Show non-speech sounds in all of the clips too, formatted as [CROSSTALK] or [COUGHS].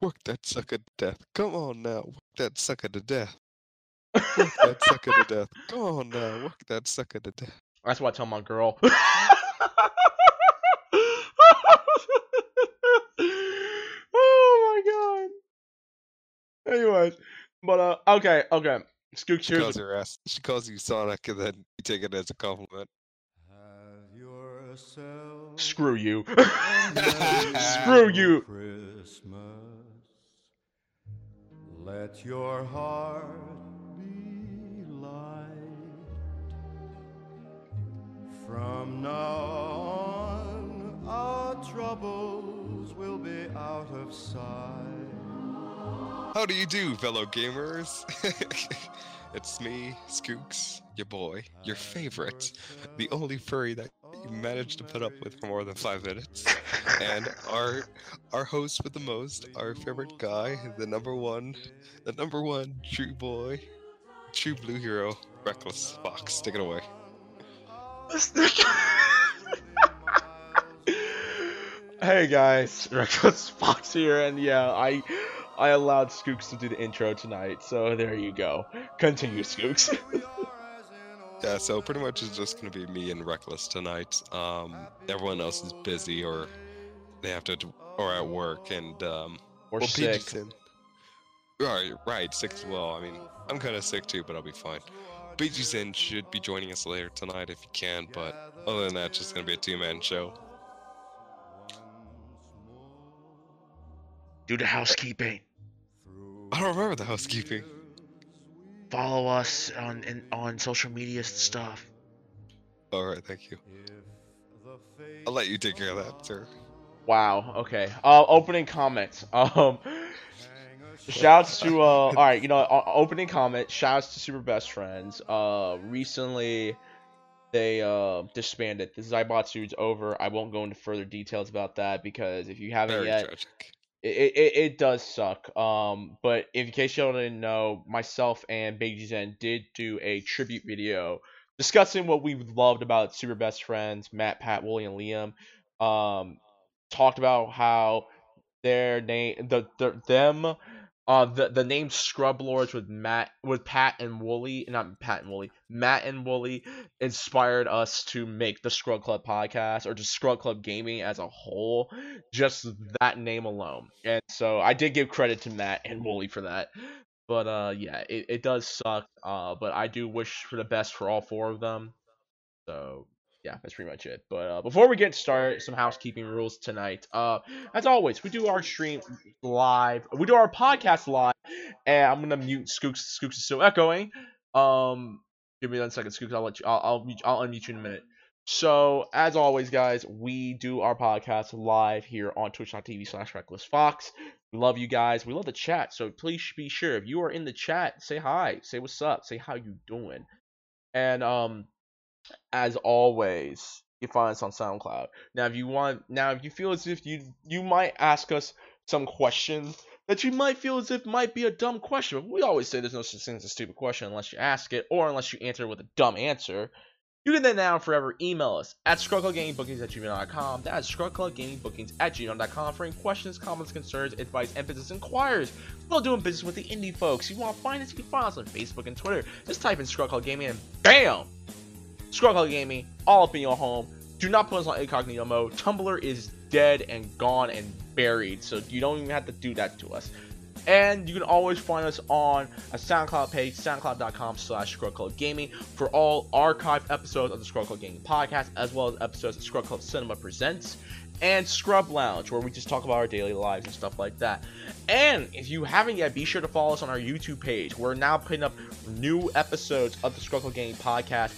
Work that sucker to death. Come on now, work that sucker to death. Work that sucker to death. [LAUGHS] Come on now, work that sucker to death. That's what I tell my girl. [LAUGHS] oh my god. Anyways, but uh, okay, okay. Scooch, She here's calls the- her ass. She calls you Sonic, and then you take it as a compliment. screw you. [LAUGHS] screw you. Christmas. Let your heart be light. From now on, our troubles will be out of sight. How do you do, fellow gamers? [LAUGHS] it's me, Skooks, your boy, your favorite, the only furry that you managed to put up with for more than five minutes, and our our host with the most, our favorite guy, the number one, the number one true boy, true blue hero, Reckless Fox. Take it away. [LAUGHS] hey guys, Reckless Fox here, and yeah, I I allowed Skooks to do the intro tonight, so there you go. Continue, Skooks. [LAUGHS] Yeah, so pretty much it's just gonna be me and Reckless tonight. Um, everyone else is busy or they have to, or at work, and um, Or well, sick. Right, right, sick as well. I mean, I'm kind of sick too, but I'll be fine. Beaches in should be joining us later tonight if you can, but other than that, it's just gonna be a two-man show. Do the housekeeping. I don't remember the housekeeping. Follow us on in, on social media stuff. All right, thank you. I'll let you take care of that, sir. Wow. Okay. Uh, opening comments. [LAUGHS] Um, shouts to uh. All right. You know, uh, opening comment. Shouts to Super Best Friends. Uh, recently they uh disbanded. The Zaibatsu's over. I won't go into further details about that because if you haven't Very yet, tragic. It, it, it does suck. Um, but in case y'all didn't know, myself and Big Zen did do a tribute video discussing what we loved about Super Best Friends, Matt, Pat, Woolie, and Liam. Um, talked about how their name, the, the them, uh, the the name Scrub Lords with Matt, with Pat and Woolie, not Pat and Woolie, Matt and Woolie inspired us to make the Scrub Club podcast or just Scrub Club Gaming as a whole just that name alone. And so I did give credit to Matt and Woolie for that. But uh yeah, it, it does suck. Uh but I do wish for the best for all four of them. So yeah, that's pretty much it. But uh, before we get started, some housekeeping rules tonight. Uh, as always, we do our stream live. We do our podcast live, and I'm gonna mute Skooks. Skooks is still echoing. Um, give me one second, Skooks. I'll let you. I'll I'll, mute, I'll unmute you in a minute. So, as always, guys, we do our podcast live here on twitch.tv slash reckless fox. We love you guys. We love the chat. So please be sure if you are in the chat, say hi, say what's up, say how you doing. And um as always, you find us on SoundCloud. Now if you want now if you feel as if you you might ask us some questions that you might feel as if might be a dumb question. We always say there's no such thing as a stupid question unless you ask it or unless you answer it with a dumb answer. You can then now and forever email us at scrubclubgamingbookings at gmail.com. That is scrubclubgamingbookings at gmail.com for any questions, comments, concerns, advice, emphasis, inquiries. We're doing business with the indie folks. You want to find us? You can find us on Facebook and Twitter. Just type in Scrub Club Gaming and BAM! Club Gaming, all up in your home. Do not put us on incognito mode. Tumblr is dead and gone and buried, so you don't even have to do that to us. And you can always find us on a SoundCloud page, soundcloud.com slash Scrub Club Gaming, for all archived episodes of the Scrub Club Gaming podcast, as well as episodes of Scrub Club Cinema Presents, and Scrub Lounge, where we just talk about our daily lives and stuff like that. And if you haven't yet, be sure to follow us on our YouTube page. We're now putting up new episodes of the Scrub Club Gaming podcast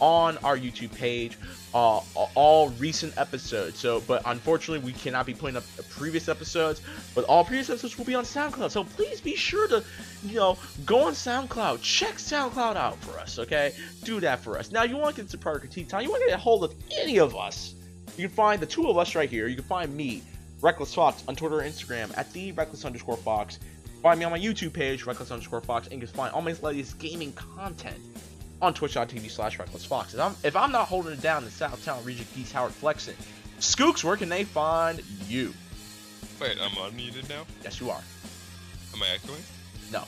on our YouTube page, uh, all recent episodes. So, but unfortunately, we cannot be putting up previous episodes. But all previous episodes will be on SoundCloud. So please be sure to, you know, go on SoundCloud, check SoundCloud out for us. Okay, do that for us. Now, you want to get to product critique time? You want to get a hold of any of us? You can find the two of us right here. You can find me, Reckless Fox, on Twitter and Instagram at the Reckless underscore Fox. Find me on my YouTube page, Reckless underscore Fox, and you can find all my latest gaming content on twitch.tv slash reckless fox. If I'm, if I'm not holding it down in Southtown, Regent East, Howard Flexing, Skooks, where can they find you? Wait, I'm unmuted now? Yes, you are. Am I echoing? No.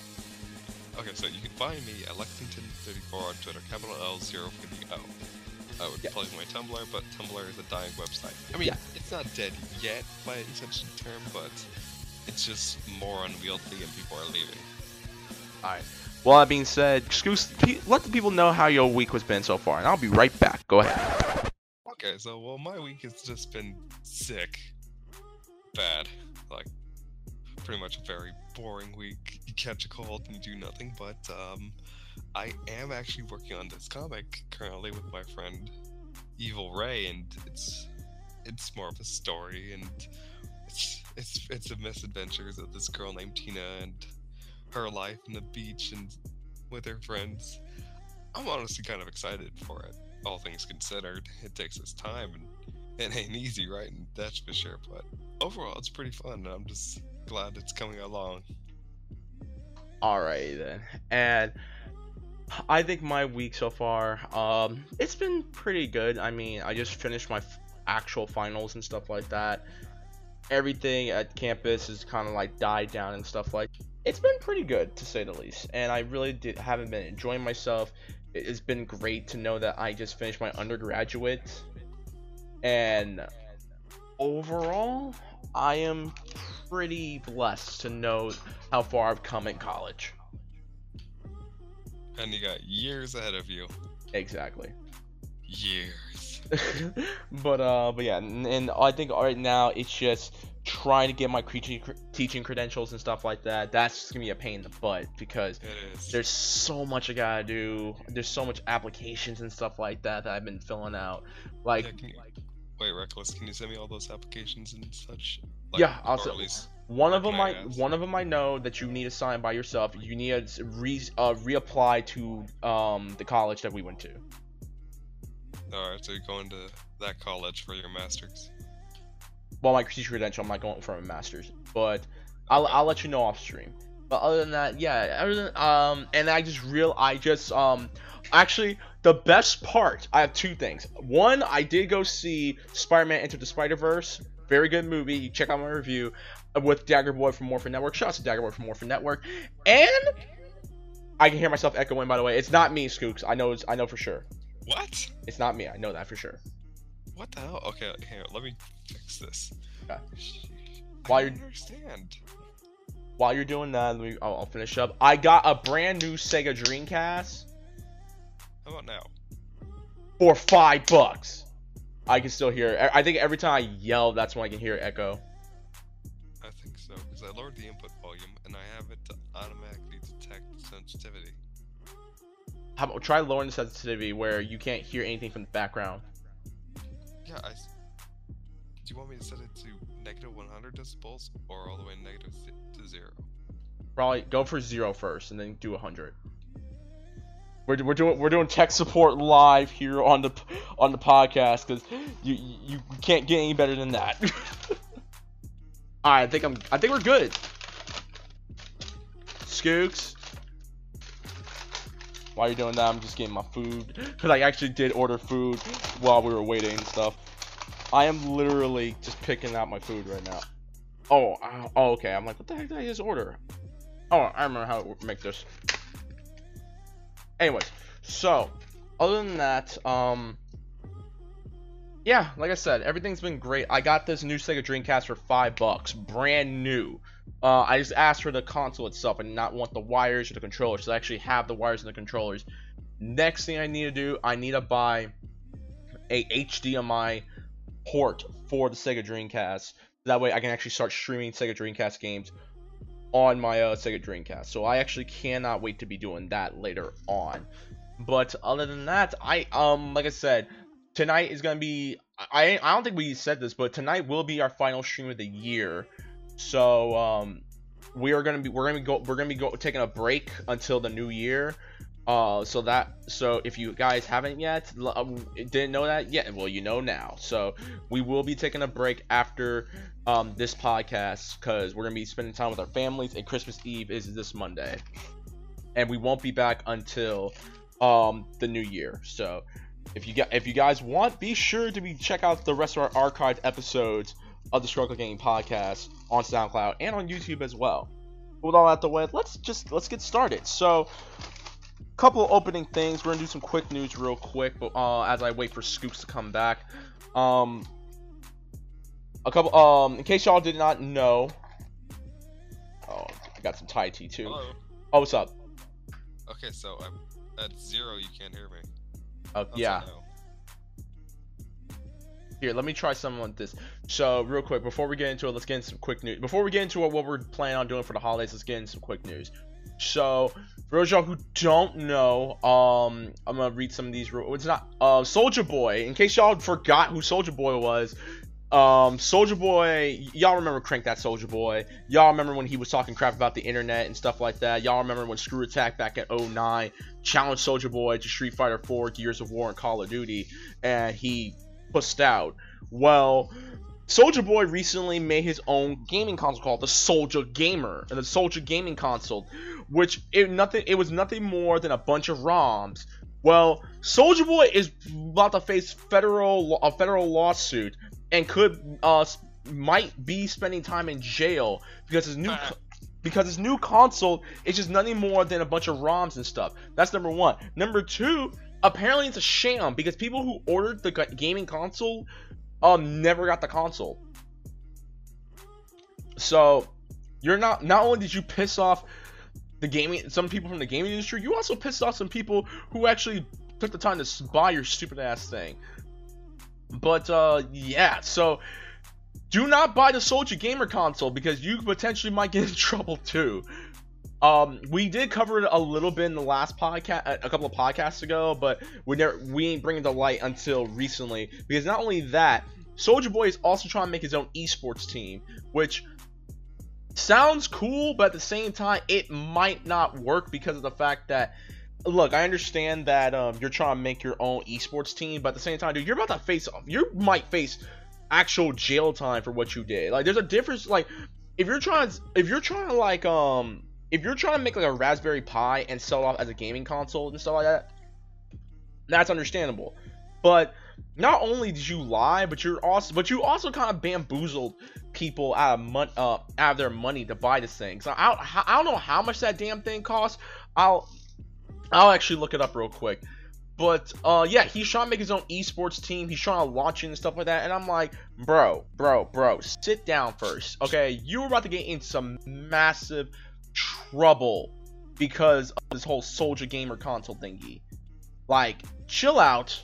Okay, so you can find me at Lexington34 on Twitter, capital L, zero for the O. I would Yeah. plug my Tumblr, but Tumblr is a dying website. I mean, Yeah. it's not dead yet by any such term, but it's just more unwieldy and people are leaving. All right. Well, that being said, excuse, let the people know how your week has been so far, and I'll be right back. Go ahead. Okay, so well, my week has just been sick, bad, like pretty much a very boring week. You catch a cold and you do nothing, but um, I am actually working on this comic currently with my friend Evil Ray, and it's it's more of a story, and it's it's it's the misadventures of this girl named Tina and her life in the beach and with her friends. I'm honestly kind of excited for it all things considered, it takes its time and it ain't easy writing, that's for sure. But overall, it's pretty fun. and I'm just glad it's coming along. Alright then. And I think my week so far, um, it's been pretty good. I mean, I just finished my f- actual finals and stuff like that. Everything at campus has kind of like died down and stuff like. It's been pretty good to say the least, and I really did haven't been enjoying myself. It- It's been great to know that I just finished my undergraduate, and overall, I am pretty blessed to know how far I've come in college. And you got years ahead of you. Exactly. Years. [LAUGHS] but uh, but yeah, and, and I think right now it's just trying to get my teaching teaching credentials and stuff like that. That's just gonna be a pain in the butt because there's so much I gotta do. There's so much applications and stuff like that that I've been filling out. Like, Yeah, you- Wait, Reckless, can you send me all those applications and such? Like, Yeah, I'll send- at least one of them I I one of them I know that you need to sign by yourself. You need to re uh, reapply to um the college that we went to. Alright, so you're going to that college for your masters. well, my teacher credential, I'm not going for a master's, but I'll, I'll let you know off stream. But other than that, yeah, other than, um, and I just real, I just, um, actually, the best part, I have two things. One, I did go see Spider-Man Into the Spider-Verse, very good movie. You check out my review with Dagger Boy from Morphin Network. Shout out to Dagger Boy from Morphin Network, and I can hear myself echoing. By the way, it's not me, Skooks. I know, it's, I know for sure. What? It's not me. I know that for sure. What the hell? Okay, here, let me fix this. Okay. While you're- understand. while you're doing that, let me, I'll, I'll finish up. I got a brand new Sega Dreamcast How about now? for five bucks. I can still hear it. I I think every time I yell, that's when I can hear it echo. I think so, because I lowered the input How about try lowering the sensitivity where you can't hear anything from the background? Yeah, I. Do you want me to set it to negative 100 decibels or all the way negative to zero? Probably go for zero first, and then do a hundred. We're, we're doing we're doing tech support live here on the on the podcast because you you can't get any better than that. [LAUGHS] All right, I think I'm I think we're good. Skooks. While you're doing that, I'm just getting my food because I actually did order food while we were waiting and stuff. I am literally just picking out my food right now. Oh, uh, oh, okay. I'm like, what the heck did I just order? Oh, I remember how to make this. Anyways, so other than that, um, yeah, like I said, everything's been great. I got this new Sega Dreamcast for five bucks, brand new. Uh, I just asked for the console itself. and not want the wires or the controllers. So I actually have the wires and the controllers. Next thing I need to do, I need to buy a HDMI port for the Sega Dreamcast. That way I can actually start streaming Sega Dreamcast games on my uh, Sega Dreamcast. So I actually cannot wait to be doing that later on. But other than that, I um like I said, tonight is gonna be I I don't think we said this, but tonight will be our final stream of the year. So um we are gonna be we're gonna be go we're gonna be go, taking a break until the new year. Uh, so that so if you guys haven't yet um, didn't know that yet, well you know now. So we will be taking a break after um this podcast because we're gonna be spending time with our families and Christmas Eve is this Monday, and we won't be back until um the new year. So if you if you guys want, be sure to be check out the rest of our archived episodes of the Struggle Game podcast on SoundCloud and on YouTube as well. With all that the way, let's just let's get started. So, couple of opening things. We're gonna do some quick news real quick, but uh, as I wait for Skooks to come back, um, a couple um, in case y'all did not know, oh, I got some Thai tea too. Hello. Oh, what's up? Okay, so I'm at zero. You can't hear me. Oh, a yeah. no. Here, let me try something like this. So, real quick, before we get into it, let's get into some quick news. Before we get into what we're planning on doing for the holidays, let's get into some quick news. So, for those y'all who don't know, um, I'm gonna read some of these. It's not uh, Soulja Boy. In case y'all forgot who Soulja Boy was, um, Soulja Boy, y'all remember Crank That Soulja Boy. Y'all remember when he was talking crap about the internet and stuff like that. Y'all remember when ScrewAttack back at 09 challenged Soulja Boy to Street Fighter 4, Gears of War, and Call of Duty, and he pussed out. Well, Soulja Boy recently made his own gaming console called the Soldier Gamer, and the Soldier Gaming Console, which it nothing it was nothing more than a bunch of ROMs. Well, Soulja Boy is about to face federal a federal lawsuit and could uh might be spending time in jail because his new Ah. because his new console is just nothing more than a bunch of ROMs and stuff. That's number one. Number two, apparently it's a sham because people who ordered the gaming console um never got the console. So you're not not only did you piss off the gaming some people from the gaming industry, you also pissed off some people who actually took the time to buy your stupid ass thing. But uh yeah, so do not buy the Soldier Gamer console because you potentially might get in [LAUGHS] trouble too. Um, we did cover it a little bit in the last podcast, a couple of podcasts ago, but we never we ain't bringing to light until recently because not only that, Soulja Boy is also trying to make his own esports team, which sounds cool, but at the same time, it might not work because of the fact that look, I understand that um, you're trying to make your own esports team, but at the same time, dude, you're about to face you might face actual jail time for what you did. Like, there's a difference. Like, if you're trying, if you're trying to like um, if you're trying to make like a Raspberry Pi and sell it off as a gaming console and stuff like that, that's understandable. But not only did you lie, but you're also, but you also kind of bamboozled people out of mon- uh, out of their money to buy this thing. So I don't, I don't know how much that damn thing costs. I'll, I'll actually look it up real quick. But uh, yeah, he's trying to make his own esports team. He's trying to launch it and stuff like that. And I'm like, bro, bro, bro, sit down first, okay? You were about to get in some massive trouble because of this whole Soldier Gamer console thingy. Like, chill out.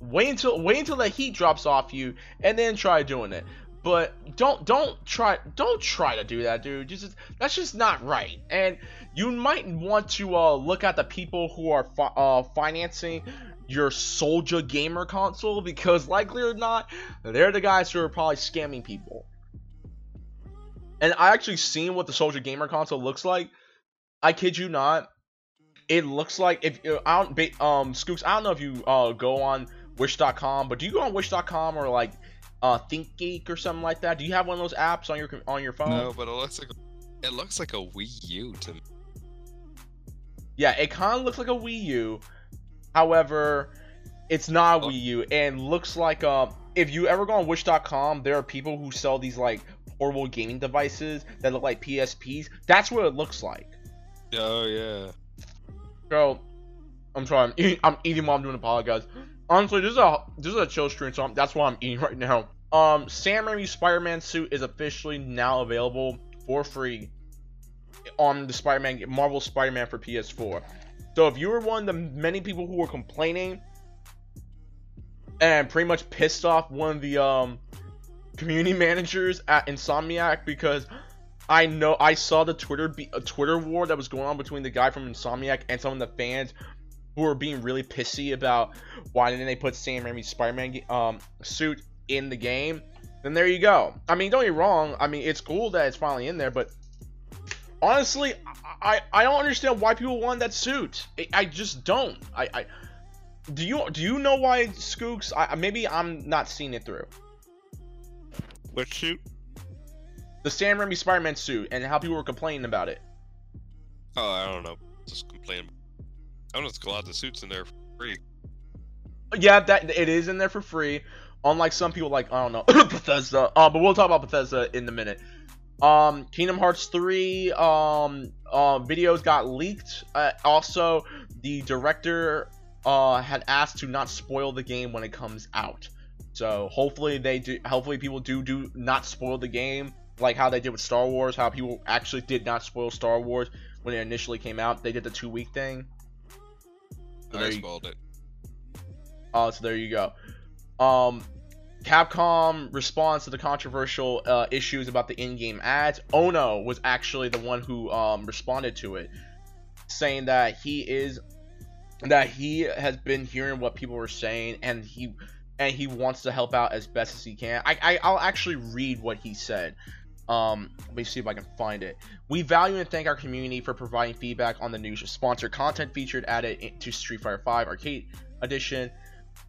Wait until wait until the heat drops off you, and then try doing it. But don't don't try don't try to do that, dude. Just that's just not right. And you might want to uh, look at the people who are fi- uh, financing your Soldier Gamer console because, likely or not, they're the guys who are probably scamming people. And I actually seen what the Soldier Gamer console looks like. I kid you not. It looks like if uh, I don't um Skooks, I don't know if you uh go on Wish.com, but do you go on Wish.com or like uh ThinkGeek or something like that? Do you have one of those apps on your on your phone? No, but it looks like it looks like a Wii U to me. Yeah, it kind of looks like a Wii U. However, it's not a Oh. Wii U and looks like um if you ever go on wish.com, there are people who sell these like portable gaming devices that look like PSPs. That's what it looks like. Oh yeah. Bro, I'm sorry. I'm eating, I'm eating while I'm doing the podcast. Honestly, this is a this is a chill stream, so I'm, that's why I'm eating right now. Um, Sam Raimi's Spider-Man suit is officially now available for free on the Spider-Man Marvel Spider-Man for PS4. So if you were one of the many people who were complaining and pretty much pissed off one of the um community managers at Insomniac because I know I saw the Twitter be, a Twitter war that was going on between the guy from Insomniac and some of the fans who were being really pissy about why didn't they put Sam Raimi's Spider-Man um, suit in the game. Then there you go. I mean, don't get wrong. I mean, it's cool that it's finally in there, but honestly, I I, I don't understand why people want that suit. I, I just don't. I, I do you do you know why Skooks? I maybe I'm not seeing it through What shoot? the Sam Raimi Spider-Man suit and how people were complaining about it. Oh, I don't know. Just complain. I'm just glad the suit's in there for free. Yeah, that it is in there for free. unlike some people like I don't know [COUGHS] Bethesda. Uh, but we'll talk about Bethesda in a minute. Um, Kingdom Hearts 3 um, uh, videos got leaked. Uh, also, the director uh, had asked to not spoil the game when it comes out. So hopefully they do. Hopefully people do do not spoil the game like how they did with Star Wars. How people actually did not spoil Star Wars when it initially came out. They did the two week thing. So I there you- spoiled it. Uh, so there you go. Um, Capcom responds to the controversial uh, issues about the in-game ads. Ono was actually the one who um, responded to it, saying that he is that he has been hearing what people were saying and he and he wants to help out as best as he can. I, I I'll actually read what he said. Um, let me see if I can find it. We value and thank our community for providing feedback on the new sponsored content featured added to Street Fighter 5 Arcade Edition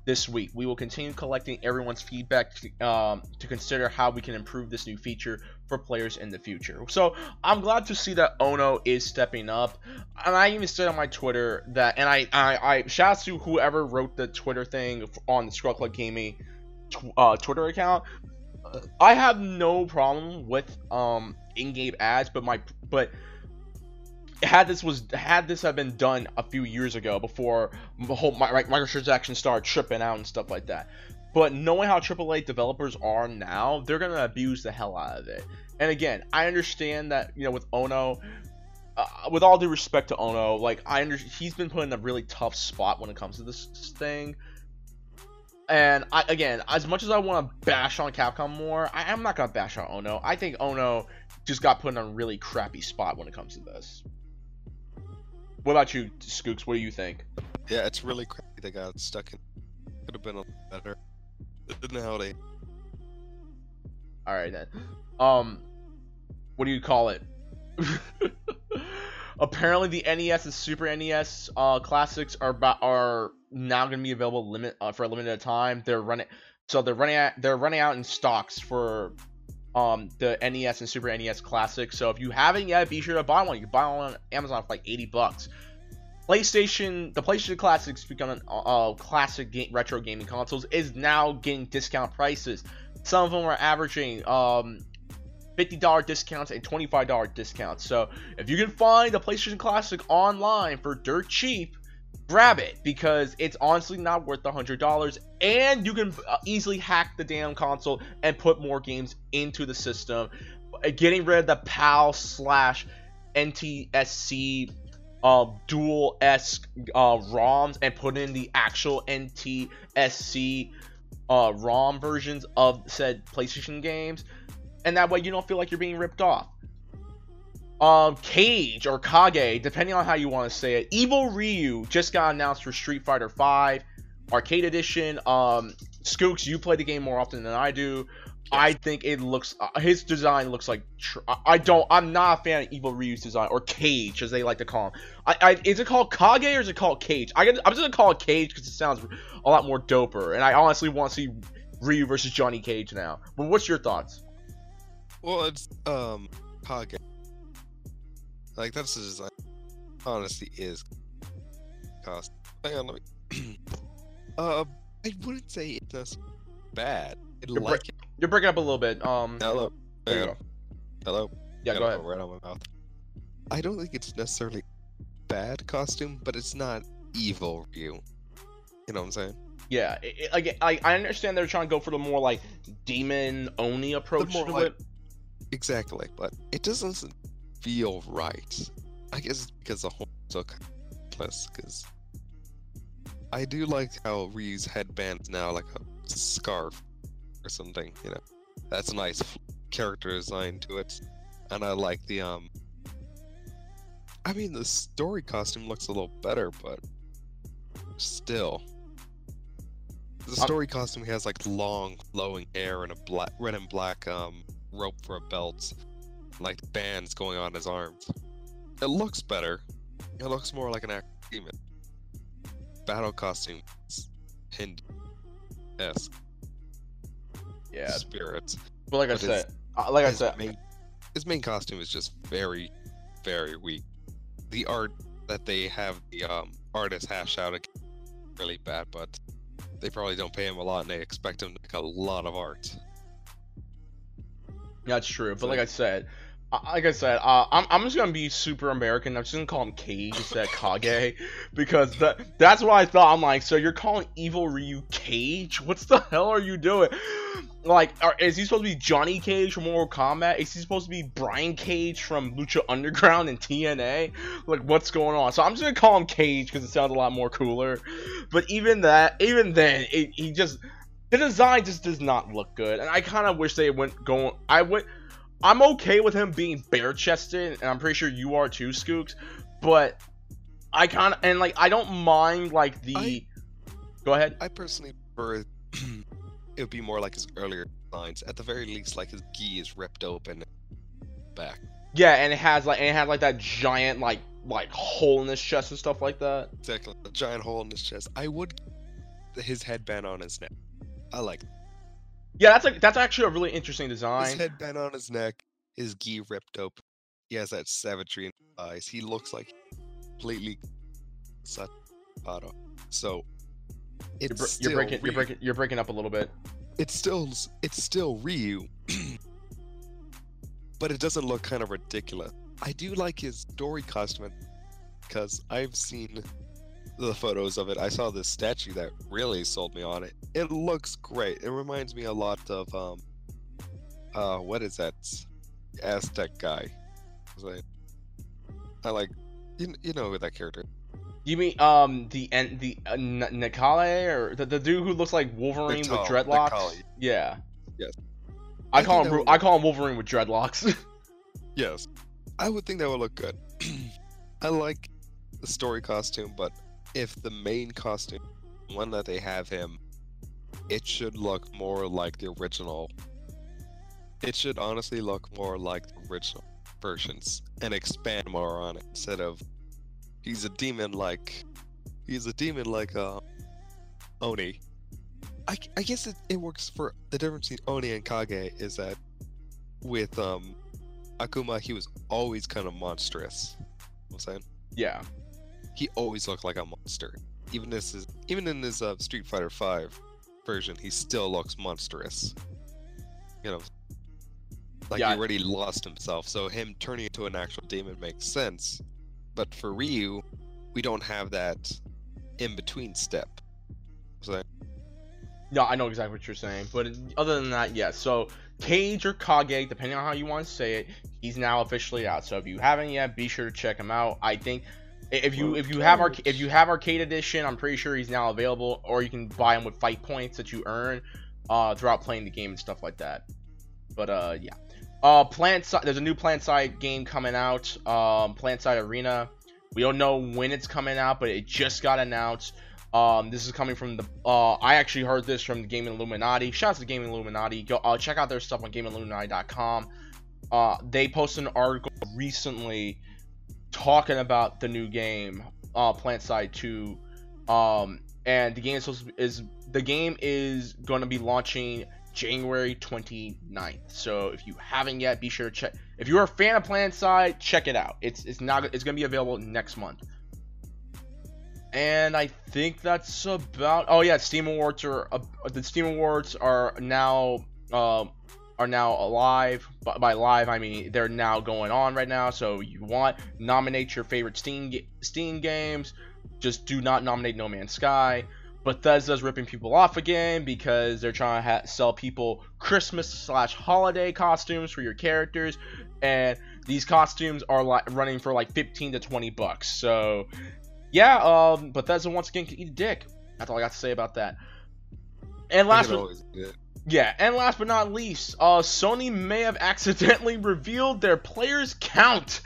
this week. We will continue collecting everyone's feedback to, um, to consider how we can improve this new feature for players in the future. So I'm glad to see that Ono is stepping up, and I even said on my Twitter that, and I I, I shout out to whoever wrote the Twitter thing on the Scrub Club Gaming tw- uh, Twitter account. I have no problem with um in-game ads, but my but had this was had this have been done a few years ago before the whole mi- mi- microtransactions started tripping out and stuff like that. But knowing how AAA developers are now, they're gonna abuse the hell out of it. And again, I understand that you know with Ono, uh, with all due respect to Ono, like I under he's been put in a really tough spot when it comes to this thing. And I, again, as much as I want to bash on Capcom more, I, I'm not gonna bash on Ono. I think Ono just got put in a really crappy spot when it comes to this. What about you, Skooks? What do you think? Yeah, it's really crappy they got stuck in. Could have been a better. [LAUGHS] All right then. Um, what do you call it? [LAUGHS] Apparently, the NES and Super NES uh, classics are about, are now going to be available limit uh, for a limited time. They're running, so they're running out. They're running out in stocks for um the NES and Super NES classics. So if you haven't yet, be sure to buy one. You can buy one on Amazon for like eighty bucks. PlayStation, the PlayStation Classics, becoming uh, classic game, retro gaming consoles, is now getting discount prices. Some of them are averaging um, $50 discounts and $25 discounts. So if you can find a PlayStation Classic online for dirt cheap, grab it because it's honestly not worth the $100 and you can uh, easily hack the damn console and put more games into the system. Uh, Getting rid of the PAL slash NTSC uh, dual esque uh, ROMs and put in the actual NTSC uh, ROM versions of said PlayStation games, and that way you don't feel like you're being ripped off. Um, Cage or Kage, depending on how you want to say it, Evil Ryu just got announced for Street Fighter V Arcade Edition. Um, Skooks, you play the game more often than I do. I think it looks uh, his design looks like tr- I- I don't I'm not a fan of Evil Ryu's design or Cage as they like to call him. I, I is it called Kage or is it called Cage? I I'm just gonna call it Cage because it sounds a lot more doper, and I honestly want to see Ryu versus Johnny Cage now. But what's your thoughts? Well, it's um Kage. Like that's the design. Honestly, is cost. Hang on, let me. [CLEARS THROAT] uh, I wouldn't say it's necessarily bad. I You're like it. You're breaking up a little bit. Um, Hello. there you go. Hello. Yeah, go ahead. Right on my mouth. I don't think it's necessarily bad costume, but it's not evil Ryu. You know what I'm saying? Yeah, it, it- like I, I understand they're trying to go for the more like demon oni approach to like- it. Exactly, but it doesn't feel right. I guess it's because the whole so plus because I do like how Ryu's headband's now like a scarf or something. You know, that's a nice character design to it, and I like the um. I mean, the story costume looks a little better, but still. The Um, story costume has like long, flowing hair and a black, red and black um rope for a belt, like bands going on his arms. It looks better. It looks more like an actual demon. Battle costume, Hindi esque Yeah, spirits. but like I but said, uh, like I said, main, his main costume is just very, very weak. The art that they have the um artist hash out again really bad, but they probably don't pay him a lot and they expect him to make a lot of art. That's true. But So- like I said, like I said, uh, I'm I'm just gonna be super American. I'm just gonna call him Cage instead of Kage [LAUGHS] because that that's what I thought. I'm like, so you're calling Evil Ryu Cage? What's the hell are you doing? Like, are, is he supposed to be Johnny Cage from Mortal Kombat? Is he supposed to be Brian Cage from Lucha Underground and TNA? Like, what's going on? So I'm just gonna call him Cage because it sounds a lot more cooler. But even that, even then, it, he just the design just does not look good, and I kind of wish they went going. I went. I'm okay with him being bare chested, and I'm pretty sure you are too, Skooks. But I kind of and like I don't mind like the. I- Go ahead. I personally prefer [CLEARS THROAT] it would be more like his earlier lines. At the very least, like his gi is ripped open back. Yeah, and it has like and it had like that giant like like hole in his chest and stuff like that. Exactly. A giant hole in his chest. I would his headband on his neck. I like Yeah, that's like that's actually a really interesting design. his head bent on his neck, his gi ripped open. He has that savagery in his eyes. He looks like completely. So You're, it's br- you're breaking you're breaking you're breaking up a little bit. It's still it's still Ryu, [CLEARS THROAT] but it doesn't look kind of ridiculous. I do like his Dory costume because I've seen the photos of it. I saw this statue that really sold me on it. It looks great. It reminds me a lot of um uh what is that Aztec guy? Was I, I like you, you know who that character. You mean um the and the uh, N- Necalli or the, the dude who looks like Wolverine Natal- with dreadlocks? Yeah. Yes. I, I call him I call him Wolverine with dreadlocks. [LAUGHS] Yes. I would think that would look good. [CLEARS THROAT] I like the story costume, but if the main costume, one that they have him, it should look more like the original. It should honestly look more like the original versions and expand more on it instead of he's a demon like he's a demon like uh Oni. I, I guess it, it works for the difference between Oni and Kage is that with um Akuma, he was always kind of monstrous. You know I'm saying yeah. He always looked like a monster. Even this is even in his uh, Street Fighter Five version, he still looks monstrous. You know, like Yeah. he already lost himself. So him turning into an actual demon makes sense. But for Ryu, we don't have that in between step. So No, I know exactly what you're saying, but other than that, yes. So Cage or Kage, depending on how you want to say it, he's now officially out. So if you haven't yet, be sure to check him out. I think if you if you have arc- if you have arcade edition, I'm pretty sure he's now available, or you can buy him with fight points that you earn uh, throughout playing the game and stuff like that. But uh, yeah. Uh, PlanetSide. There's a new PlanetSide game coming out. Um, PlanetSide Arena. We don't know when it's coming out, but it just got announced. Um, this is coming from the. Uh, I actually heard this from the Gaming Illuminati. Shout out to Gaming Illuminati. Go uh, check out their stuff on GamingIlluminati.com. Uh, they posted an article recently talking about the new game, uh, PlanetSide 2. Um, and the game is supposed to, is the game is going to be launching January 29th. So if you haven't yet, be sure to check. If you're a fan of PlanetSide, check it out. It's it's not it's going to be available next month. And I think that's about. Oh yeah, Steam Awards are uh, the Steam Awards are now um, are now alive. By, by live, I mean they're now going on right now. So you want nominate your favorite Steam Steam games. Just do not nominate No Man's Sky. Bethesda's ripping people off again because they're trying to ha- sell people Christmas slash holiday costumes for your characters, and these costumes are like running for like 15 to 20 bucks. So yeah, um, Bethesda once again can eat a dick. That's all I got to say about that. And last but always do it. Yeah, and last but not least, uh, Sony may have [LAUGHS] accidentally revealed their players count.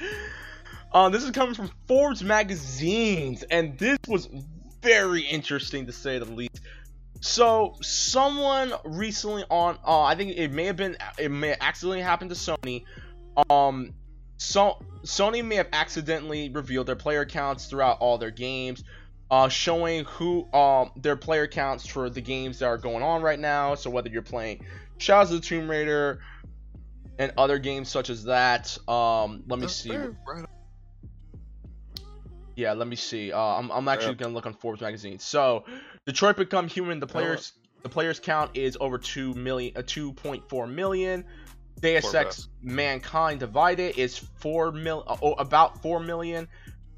Uh, this is coming from Forbes magazines, and this was very interesting to say the least. So, someone recently on, uh, I think it may have been, it may have accidentally happened to Sony. Um, so Sony may have accidentally revealed their player counts throughout all their games uh, showing who um their player counts for the games that are going on right now. So whether you're playing Shadows of the Tomb Raider and other games such as that. Um, let me see. right- right Yeah, let me see. Uh, I'm, I'm actually Yep. gonna look on Forbes magazine. So Detroit Become Human. The players the players count is over two million, uh, two point four million. Deus Poor Ex Mankind Divided is four mil, uh, oh, about four million.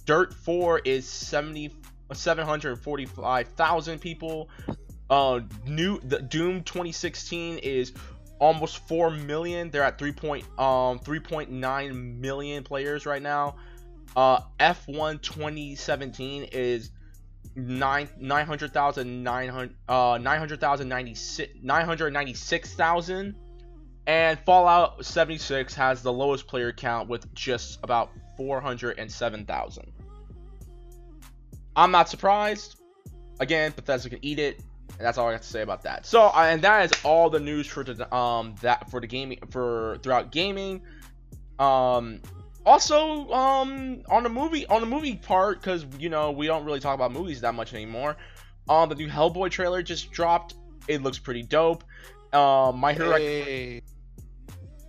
Dirt Four is seventy seven hundred forty five thousand people. Uh, new the Doom 2016 is almost 4 million. They're at 3. Point, um 3.9 million players right now. Uh, F1 2017 is nine 900,000 900 uh 900,000 996,000 and Fallout 76 has the lowest player count with just about 407,000. I'm not surprised. Again, Bethesda can eat it. And that's all I have to say about that. So, uh, and that is all the news for the um that for the gaming for throughout gaming. Um, also um on the movie on the movie part because you know we don't really talk about movies that much anymore. Um, the new Hellboy trailer just dropped. It looks pretty dope. Um, My Hero. Hey.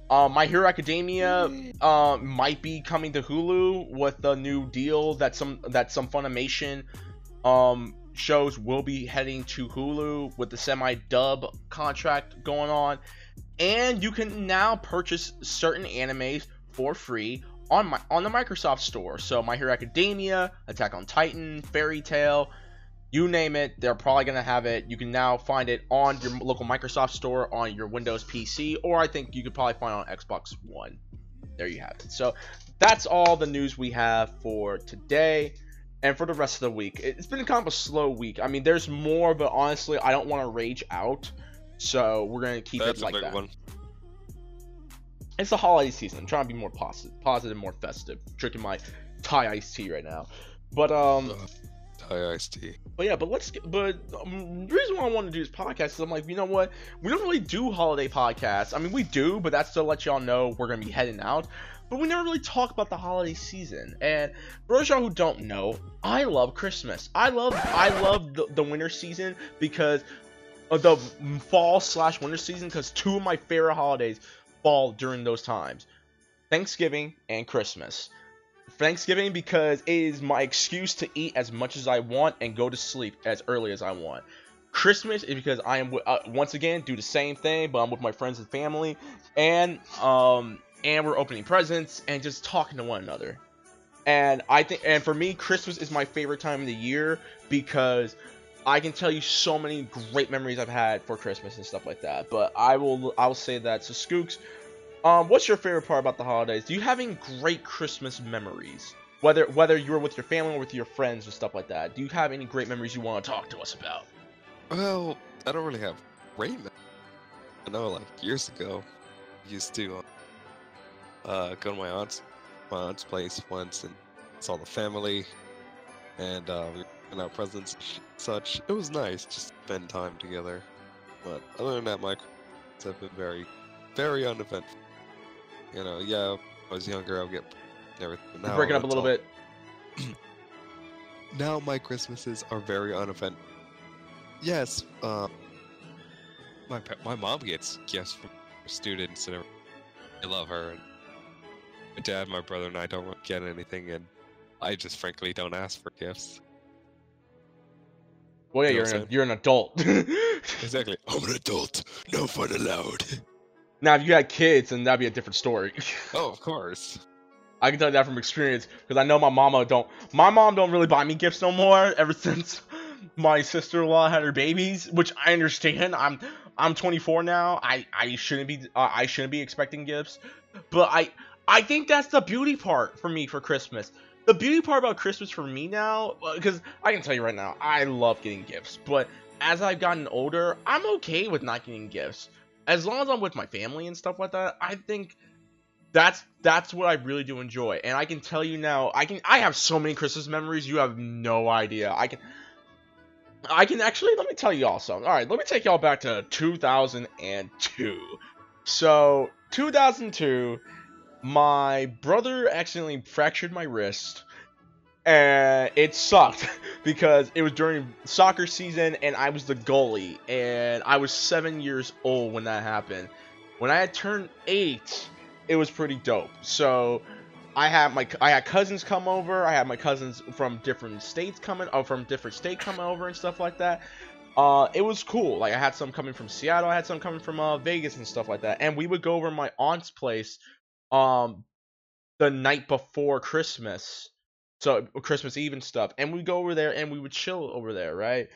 Uh, My Hero Academia uh, might be coming to Hulu with the new deal that some that some Funimation um, shows will be heading to Hulu with the semi-dub contract going on, and you can now purchase certain animes for free on my on the Microsoft Store. So My Hero Academia, Attack on Titan, Fairy Tail, you name it, they're probably gonna have it. You can now find it on your local Microsoft Store on your Windows PC, or I think you could probably find it on Xbox One. There you have it. So that's all the news we have for today and for the rest of the week. It's been kind of a slow week. I mean, there's more, but honestly, I don't want to rage out. So we're gonna keep That's it a like big that. one. It's the holiday season. I'm trying to be more positive, positive, more festive. Drinking my Thai iced tea right now. But um, Tea. but yeah, but let's get. But um, the reason why I want to do this podcast is I'm like, you know what? We don't really do holiday podcasts. I mean, we do, but that's to let y'all know we're gonna be heading out. But we never really talk about the holiday season. And for those y'all who don't know, I love Christmas. I love I love the, the winter season because of the fall slash winter season because two of my favorite holidays fall during those times Thanksgiving and Christmas. Thanksgiving because it is my excuse to eat as much as I want and go to sleep as early as I want. Christmas is because I am uh, once again do the same thing, but I'm with my friends and family, and um and we're opening presents and just talking to one another. And I think, and for me, Christmas is my favorite time of the year because I can tell you so many great memories I've had for Christmas and stuff like that. But I will, I will say that. So Skooks, um, what's your favorite part about the holidays? Do you have any great Christmas memories? Whether whether you're with your family or with your friends or stuff like that, do you have any great memories you want to talk to us about? Well, I don't really have great memories. I know, like years ago, I used to uh, go to my aunt's my aunt's place once and saw the family, and uh, we were out presents, and such. It was nice just to spend time together. But other than that, my have been very, very uneventful. You know, yeah, when I was younger, I would get everything. now breaking up a little all- bit. [CLEARS THROAT] now my Christmases are very uneventful. Yes, uh, my my mom gets gifts from students and. I love her. And my dad, my brother, and I don't get anything, and I just frankly don't ask for gifts. Well, yeah, You you're an, you're an adult. [LAUGHS] Exactly. I'm an adult. No fun allowed. [LAUGHS] now, if you had kids, then that'd be a different story. [LAUGHS] oh, of course. I can tell you that from experience because I know my mama don't. My mom don't really buy me gifts no more ever [LAUGHS] since my sister-in-law had her babies, which I understand. I'm I'm 24 now. I I shouldn't be uh, I shouldn't be expecting gifts, but I I think that's the beauty part for me for Christmas. The beauty part about Christmas for me now, because I can tell you right now, I love getting gifts. But as I've gotten older, I'm okay with not getting gifts as long as I'm with my family and stuff like that. I think that's that's what I really do enjoy. And I can tell you now, I can I have so many Christmas memories you have no idea. I can I can actually let me tell you all something. All right, let me take y'all back to 2002. So, 2002, my brother accidentally fractured my wrist and it sucked [LAUGHS] because it was during soccer season and I was the goalie and I was 7 years old when that happened. When I had turned 8, it was pretty dope. So I had my I had cousins come over. I had my cousins from different states coming, or from different state coming over and stuff like that. Uh, it was cool. Like I had some coming from Seattle. I had some coming from uh, Vegas and stuff like that. And we would go over my aunt's place, um, the night before Christmas, so Christmas Eve and stuff. And we go over there and we would chill over there, right?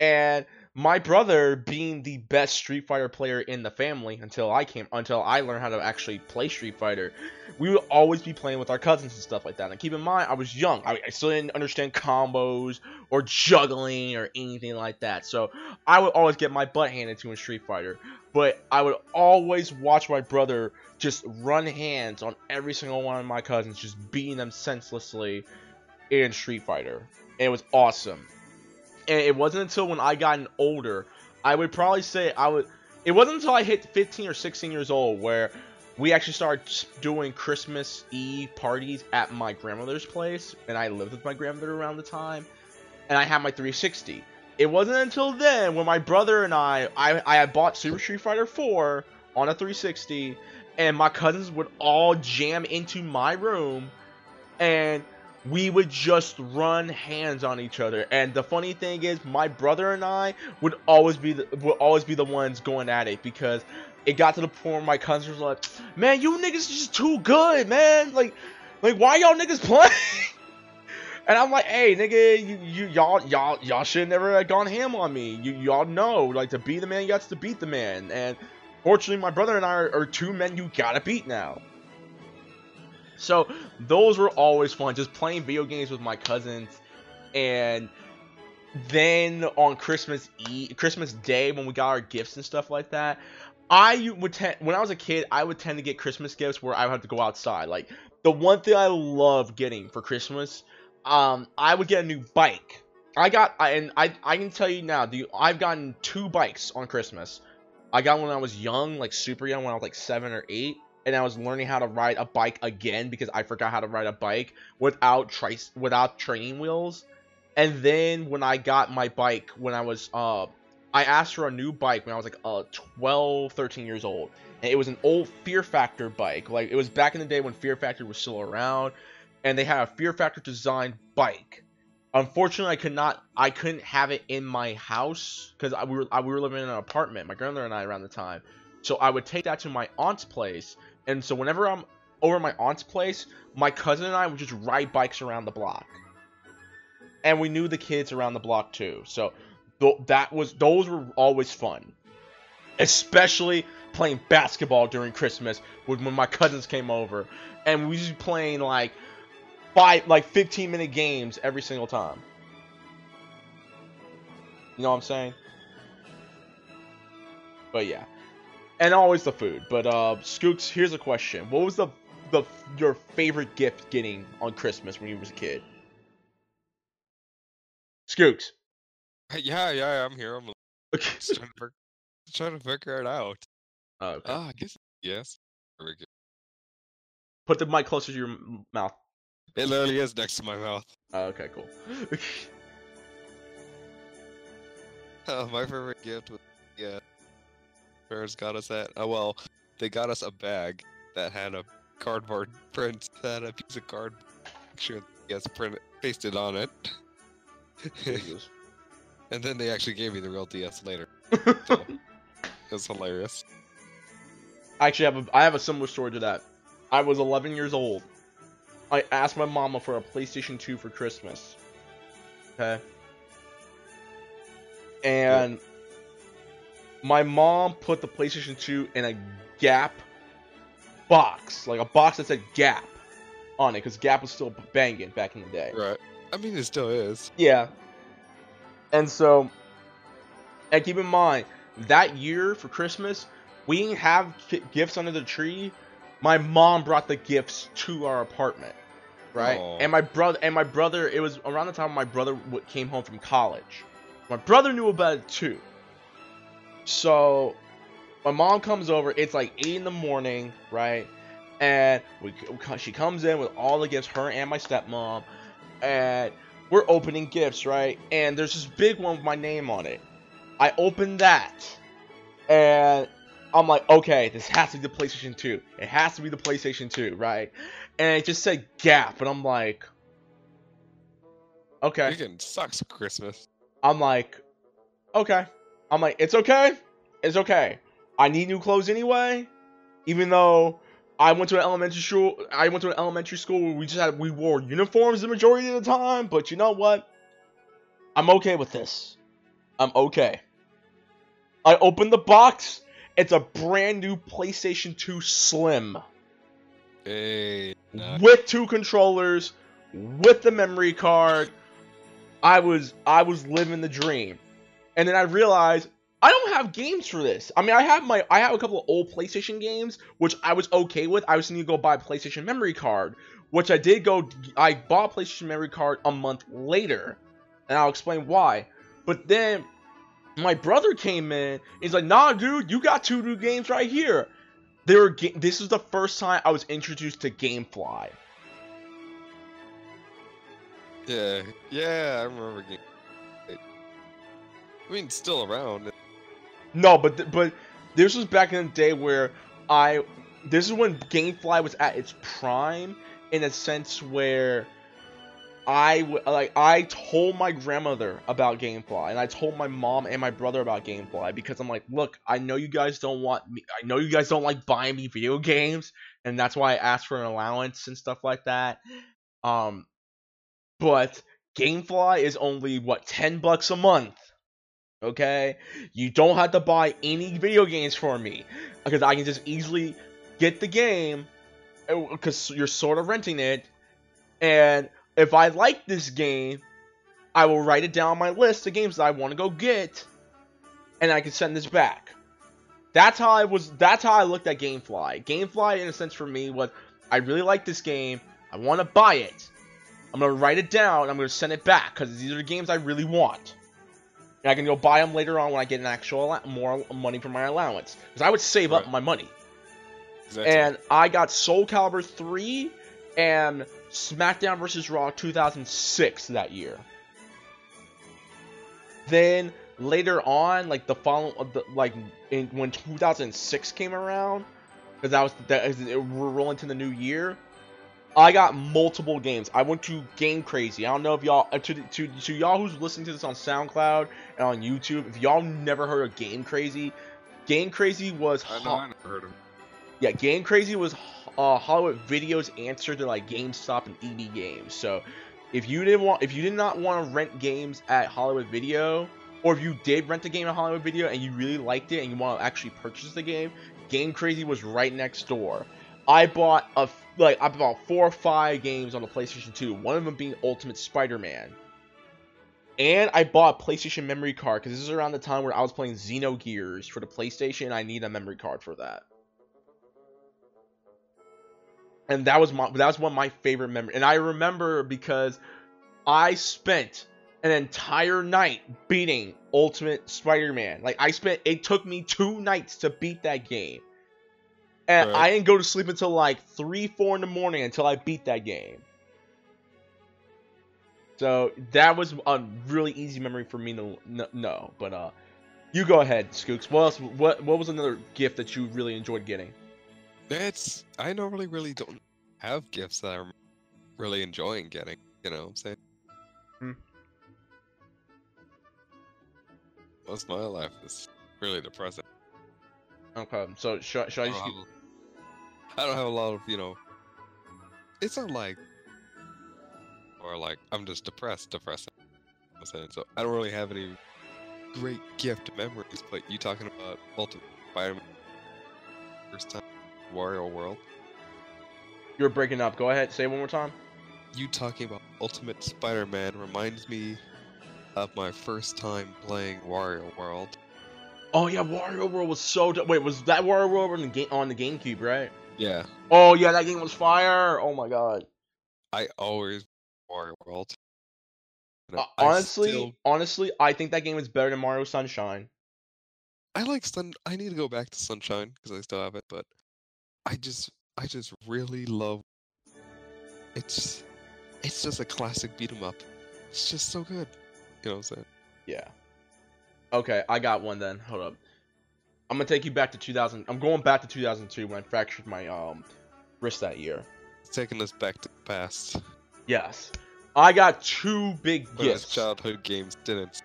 And my brother being the best Street Fighter player in the family until I came until I learned how to actually play Street Fighter, we would always be playing with our cousins and stuff like that. And keep in mind, I was young. I, I still didn't understand combos or juggling or anything like that. So I would always get my butt handed to in Street Fighter. But I would always watch my brother just run hands on every single one of my cousins, just beating them senselessly in Street Fighter. And it was awesome and it wasn't until when I got older, I would probably say I would. It wasn't until I hit 15 or 16 years old where we actually started doing Christmas Eve parties at my grandmother's place, and I lived with my grandmother around the time, and I had my 360. It wasn't until then when my brother and I, I, I had bought Super Street Fighter 4 on a 360, and my cousins would all jam into my room, and we would just run hands on each other. And the funny thing is, my brother and I would always be the would always be the ones going at it because it got to the point where my cousins were like, "Man, you niggas just too good, man. Like, like why y'all niggas [LAUGHS] playing?" and I'm like, "Hey, nigga, you, you y'all y'all y'all should never have gone ham on me. You y'all know, like to be the man, you got to beat the man. And fortunately, my brother and I are, are two men you gotta beat now." So those were always fun, just playing video games with my cousins. And then on Christmas Eve, Christmas Day, when we got our gifts and stuff like that, I would tend when I was a kid, I would tend to get Christmas gifts where I would have to go outside. Like the one thing I love getting for Christmas, um, I would get a new bike. I got and I I can tell you now, the I've gotten two bikes on Christmas. I got one when I was young, like super young, when I was like seven or eight, and I was learning how to ride a bike again because I forgot how to ride a bike without trice without training wheels. And then when I got my bike when I was uh I asked for a new bike when I was like uh 12, 13 years old. And it was an old Fear Factor bike. Like it was back in the day when Fear Factor was still around and they had a Fear Factor designed bike. Unfortunately, I could not I couldn't have it in my house cuz we were I, we were living in an apartment, my grandmother and I around the time. So I would take that to my aunt's place and so whenever I'm over my aunt's place, my cousin and I would just ride bikes around the block. And we knew the kids around the block too. So th- that was those were always fun. Especially playing basketball during Christmas when, when my cousins came over and we just playing like five like 15 minute games every single time. You know what I'm saying? But yeah and always the food. But uh, Skooks, here's a question: What was the the your favorite gift getting on Christmas when you was a kid? Skooks. Yeah, yeah, I'm here. I'm [LAUGHS] just trying, to, trying to figure it out. Oh, okay. Oh, I guess yes. Put the mic closer to your mouth. It literally is next to my mouth. Oh, okay, cool. [LAUGHS] oh, my favorite gift was yeah got us that. Oh well, they got us a bag that had a cardboard [LAUGHS] print that had a piece of card picture gets printed pasted on it. [LAUGHS] and then they actually gave me the real DS later. so, [LAUGHS] it was hilarious. I actually have a I have a similar story to that. I was 11 years old. I asked my mama for a PlayStation 2 for Christmas. Okay. And my mom put the PlayStation 2 in a Gap box, like a box that said Gap on it, because Gap was still banging back in the day. Right. I mean, it still is. Yeah. And so, and keep in mind, that year for Christmas, we didn't have gifts under the tree. My mom brought the gifts to our apartment, right? Aww. And my brother, and my brother, it was around the time my brother came home from college. My brother knew about it too. So my mom comes over. It's like eight in the morning, right? And we she comes in with all the gifts, her and my stepmom, and we're opening gifts, right? And there's this big one with my name on it. I open that, and I'm like, okay, this has to be the PlayStation 2. It has to be the PlayStation 2, right? and it just said Gap, and I'm like, okay. Getting sucks Christmas. I'm like, okay. I'm like, it's okay. It's okay. I need new clothes anyway. Even though I went to an elementary school, I went to an elementary school where we just had we wore uniforms the majority of the time. But you know what? I'm okay with this. I'm okay. I opened the box. It's a brand new PlayStation 2 Slim Hey, with two controllers, with the memory card. I was I was living the dream. And then I realized I don't have games for this. I mean, I have my I have a couple of old PlayStation games which I was okay with. I just need to go buy a PlayStation memory card, which I did go I bought PlayStation memory card a month later. And I'll explain why. But then my brother came in. He's like, "Nah, dude, you got two new games right here." They were. Ga- this was the first time I was introduced to GameFly. yeah, yeah, I remember. Game. I mean, still around. No, but but this was back in the day where I. This is when GameFly was at its prime, in a sense where I like I told my grandmother about GameFly, and I told my mom and my brother about GameFly because I'm like, look, I know you guys don't want me. I know you guys don't like buying me video games, and that's why I asked for an allowance and stuff like that. Um, but GameFly is only what ten bucks a month. Okay, you don't have to buy any video games for me because I can just easily get the game uh, because you're sort of renting it, and if I like this game, I will write it down on my list of games that I want to go get, and I can send this back. That's how I was. That's how I looked at GameFly. GameFly, in a sense, for me was I really like this game. I want to buy it. I'm gonna write it down. I'm gonna send it back because these are the games I really want. And I can go buy them later on when I get an actual more money from my allowance. Because I would save up my money. Exactly. And I got Soul Calibur 3 and SmackDown vs. Raw 2006 that year. Then later on, like the following, uh, the, like in, when 2006 came around, because that was that we're rolling to the new year. I got multiple games. I went to Game Crazy. I don't know if y'all uh, to to to y'all who's listening to this on SoundCloud and on YouTube. If y'all never heard of Game Crazy, Game Crazy was I know, ho- I never heard of yeah, Game Crazy was uh, Hollywood Video's answer to like GameStop and EB Games. So if you didn't want, if you did not want to rent games at Hollywood Video, or if you did rent a game at Hollywood Video and you really liked it and you want to actually purchase the game, Game Crazy was right next door. I bought a like I bought four or five games on the PlayStation 2. One of them being Ultimate Spider-Man. And I bought a PlayStation memory card because this is around the time where I was playing Xenogears for the PlayStation. I need a memory card for that. and that was my that was one of my favorite memories. And I remember because I spent an entire night beating Ultimate Spider-Man. Like I spent it took me two nights to beat that game. And Right. I didn't go to sleep until like three, four in the morning until I beat that game. So that was a really easy memory for me to kn- know. But uh, you go ahead, Skooks. What else? What what was another gift that you really enjoyed getting? That's I normally really don't have gifts that I'm really enjoying getting. You know what I'm saying? Hmm. Most of my life is really depressing. Okay, so should, should I just? have, [LAUGHS] I don't have a lot of you know. It's not like, or like I'm just depressed, depressing. You know what I'm saying? So I don't really have any great gift memories. But you talking about Ultimate Spider-Man? First time Wario World. You're breaking up. Go ahead. Say it one more time. you talking about Ultimate Spider-Man reminds me of my first time playing Wario World. Oh yeah, Wario World was so. Wait, was that Wario World on the game on the GameCube, right? Yeah, Oh yeah, that game was fire. Oh my god. I always Wario World. Uh, know, I honestly, still- honestly, I think that game is better than Mario Sunshine. I like Sun. I need to go back to Sunshine because I still have it, but I just, I just really love. It's, it's just a classic beat 'em up. It's just so good. You know what I'm saying? Yeah. Okay, I got one then. Hold up. I'm gonna take you back to 2000. I'm going back to 2002 when I fractured my um wrist that year. taking us back to the past. Yes. I got two big When gifts. childhood games didn't.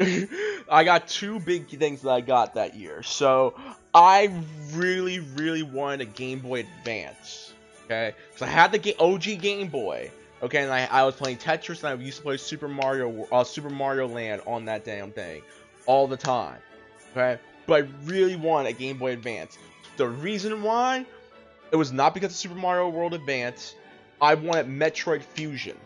[LAUGHS] I got two big things that I got that year. So I really, really wanted a Game Boy Advance. Okay, so I had the ga- OG Game Boy. Okay, and I, I was playing Tetris and I used to play Super Mario, uh, Super Mario Land on that damn thing, all the time. Okay, but I really wanted a Game Boy Advance. The reason why, it was not because of Super Mario World Advance. I wanted Metroid Fusion.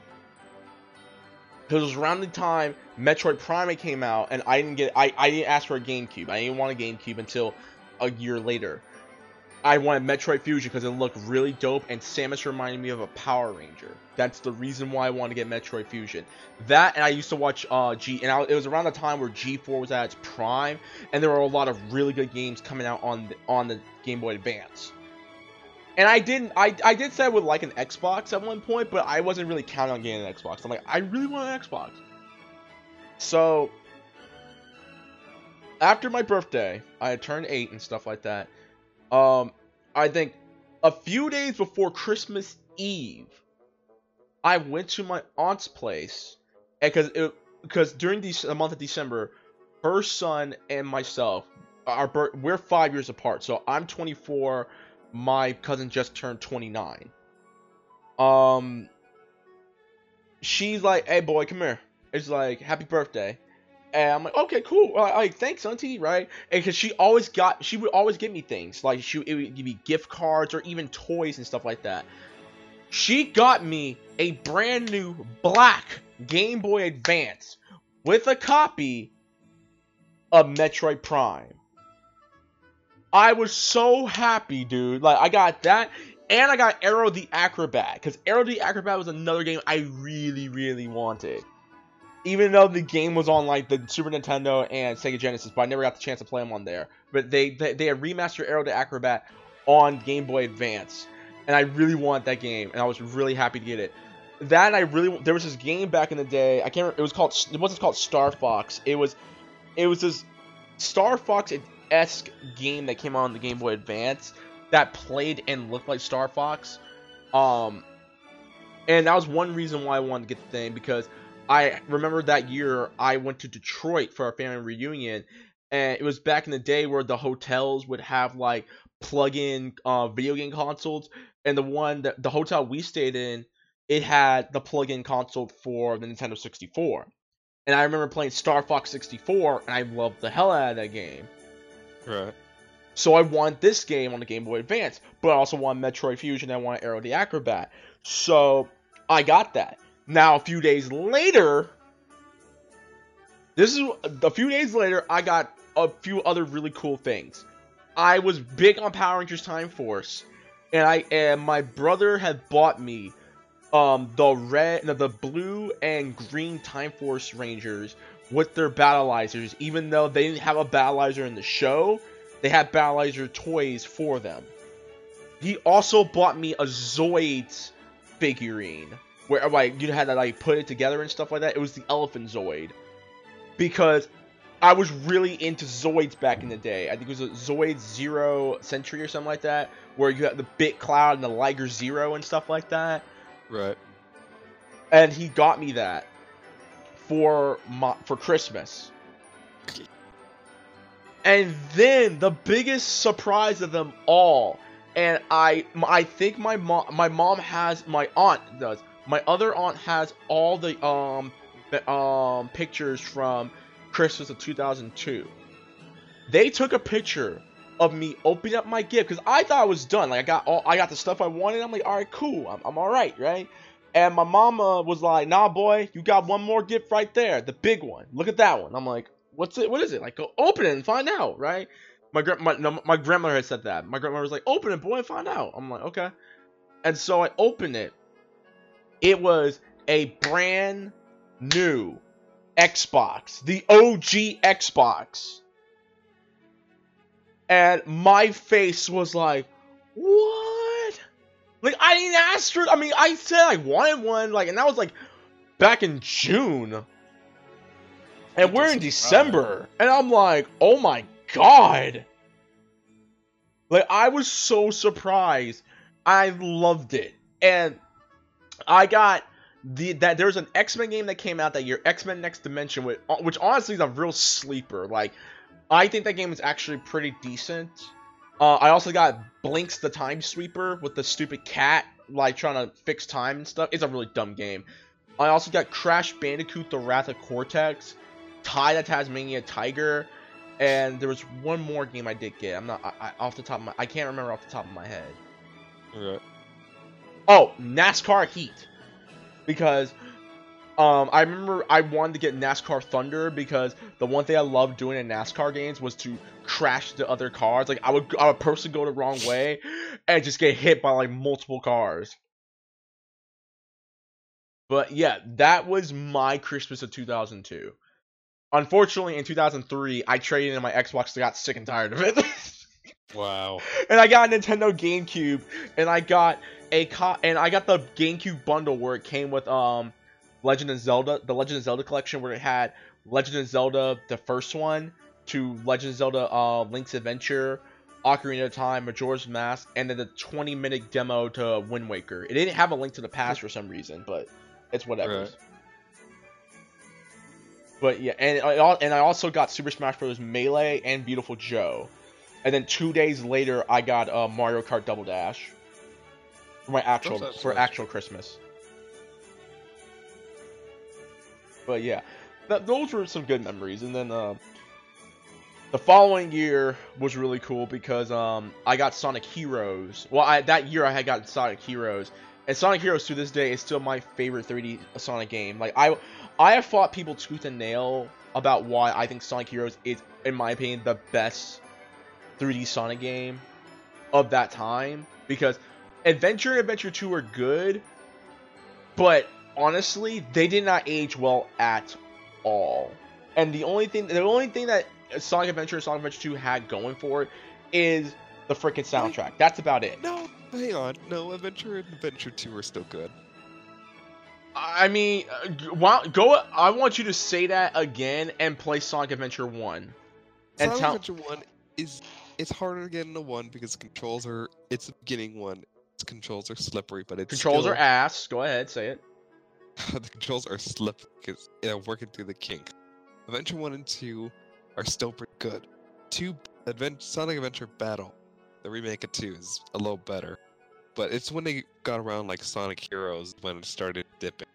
Because it was around the time Metroid Prime came out, and I didn't get I, I didn't ask for a GameCube. I didn't want a GameCube until a year later. I wanted Metroid Fusion because it looked really dope, and Samus reminded me of a Power Ranger. That's the reason why I wanted to get Metroid Fusion. That, and I used to watch uh, G, and I, it was around the time where G4 was at its prime, and there were a lot of really good games coming out on the, on the Game Boy Advance. And I didn't, I, I did say I would like an Xbox at one point, but I wasn't really counting on getting an Xbox. I'm like, I really want an Xbox. So, after my birthday, I turned eight and stuff like that. Um, I think a few days before Christmas Eve, I went to my aunt's place because because during the month of December, her son and myself are we're five years apart. So I'm 24. My cousin just turned 29. Um, she's like, "Hey boy, come here." It's like, "Happy birthday." And I'm like, okay, cool. Like, thanks, auntie, right? And because she always got, she would always give me things like she it would give me gift cards or even toys and stuff like that. She got me a brand new black Game Boy Advance with a copy of Metroid Prime. I was so happy, dude. Like, I got that, and I got Aero the Acro-Bat because Aero the Acro-Bat was another game I really, really wanted even though the game was on like the Super Nintendo and Sega Genesis, but I never got the chance to play them on there. But they they, they had remastered Aero to Acrobat on Game Boy Advance, and I really want that game, and I was really happy to get it. That I really there was this game back in the day. I can't. Remember, it was called. It wasn't called Star Fox. It was, it was this Star Fox esque game that came out on the Game Boy Advance that played and looked like Star Fox. Um, and that was one reason why I wanted to get the thing because I remember that year I went to Detroit for a family reunion, and it was back in the day where the hotels would have like plug-in uh, video game consoles, and the one that the hotel we stayed in, it had the plug-in console for the Nintendo 64. And I remember playing Star Fox 64, and I loved the hell out of that game. Right. So I want this game on the Game Boy Advance, but I also want Metroid Fusion and I want Aero the Acro-Bat. So I got that. Now a few days later, this is a few days later, I got a few other really cool things. I was big on Power Rangers Time Force, and I and my brother had bought me um the red, no, the blue and green Time Force Rangers with their battlizers. Even though they didn't have a battlizer in the show, they had battlizer toys for them. He also bought me a Zoids figurine where like you had to like put it together and stuff like that. It was the Elephant Zoid because I was really into Zoids back in the day. I think it was a Zoid Zero Century or something like that, where you had the Bit Cloud and the Liger Zero and stuff like that. Right. And he got me that for my, for Christmas. And then the biggest surprise of them all, and I I think my mom my mom has my aunt does my other aunt has all the um the, um pictures from Christmas of 2002. They took a picture of me opening up my gift because I thought I was done. Like I got all I got the stuff I wanted. I'm like, all right, cool. I'm, I'm all right, right? And my mama was like, nah, boy, you got one more gift right there, the big one. Look at that one. I'm like, what's it? What is it? Like, go open it and find out, right? My gra- my, no, my grandmother had said that. My grandmother was like, open it, boy, and find out. I'm like, okay. And so I opened it. It was a brand new Xbox, the OG Xbox. And my face was like, what? Like, I didn't ask for I mean, I said I wanted one, like, and that was like back in June. And we're in December. And I'm like, oh my god. Like, I was so surprised. I loved it. and I got the that there was an X Men game that came out that year, X Men Next Dimension, which, which honestly is a real sleeper. Like, I think that game is actually pretty decent. Uh, I also got Blinx the Time Sweeper with the stupid cat, like trying to fix time and stuff. It's a really dumb game. I also got Crash Bandicoot: The Wrath of Cortex, Ty the Tasmania Tiger, and there was one more game I did get. I'm not I, I, off the top of my I can't remember off the top of my head. Right. Oh, NASCAR Heat. Because um, I remember I wanted to get NASCAR Thunder because the one thing I loved doing in NASCAR games was to crash the other cars. Like I would I would personally go the wrong way and just get hit by like multiple cars. But yeah, that was my Christmas of 2002. Unfortunately, in 2003, I traded in my Xbox I got sick and tired of it. [LAUGHS] Wow. and I got a Nintendo GameCube, and I got a co- and I got the GameCube bundle where it came with um Legend of Zelda, the Legend of Zelda collection, where it had Legend of Zelda, the first one, to Legend of Zelda, uh, Link's Adventure, Ocarina of Time, Majora's Mask, and then the 20 minute demo to Wind Waker. It didn't have a link to the past for some reason, but it's whatever. Right. But yeah, and I and I also got Super Smash Bros. Melee and Beautiful Joe, and then two days later I got uh, Mario Kart Double Dash for my actual for actual Christmas. But yeah, th- those were some good memories. And then uh, the following year was really cool because um, I got Sonic Heroes. Well, I, that year I had gotten Sonic Heroes, and Sonic Heroes to this day is still my favorite 3D Sonic game. Like I, I have fought people tooth and nail about why I think Sonic Heroes is, in my opinion, the best 3D Sonic game of that time because Adventure and Adventure 2 are good, but honestly, they did not age well at all. And the only thing, the only thing that Sonic Adventure and Sonic Adventure 2 had going for it is the freaking soundtrack. That's about it. No, hang on. No, Adventure and Adventure 2 are still good. I mean, uh, go. I want you to say that again and play Sonic Adventure 1. And Sonic Adventure 1 is it's harder to get into 1 because the controls are it's the beginning one. Its controls are slippery, but it's Controls still, are ass. Go ahead, say it. [LAUGHS] the controls are slippery because they're working through the kink. Adventure 1 and 2 are still pretty good. 2 Advent Sonic Adventure Battle, the remake of 2 is a little better. But it's when they got around like Sonic Heroes when it started dipping.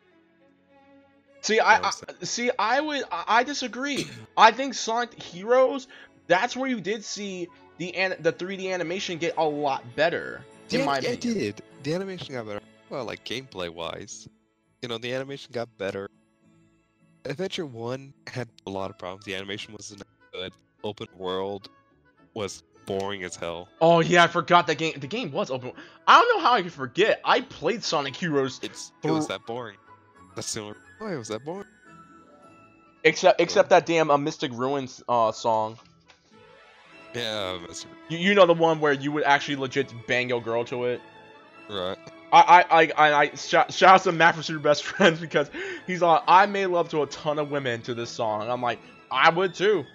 See, I, I see. I would. I I disagree. [CLEARS THROAT] I think Sonic Heroes. That's where you did see the an, the 3D animation get a lot better. In Yeah, my yeah, it did. The animation got better. Well, like gameplay wise, you know, the animation got better. Adventure One had a lot of problems. The animation wasn't good. Open world was boring as hell. Oh yeah, I forgot that game. The game was open. I don't know how I could forget. I played Sonic Heroes, It's it was that boring. That's the only why it was that boring. except except that damn uh, Mystic Ruins uh, song. Yeah, [LAUGHS] Mr. You, you know the one where you would actually legit bang your girl to it. Right. I I I I, I shout, shout out to Matt from Super Best [LAUGHS] Friends because he's like I made love to a ton of women to this song. And I'm like I would too.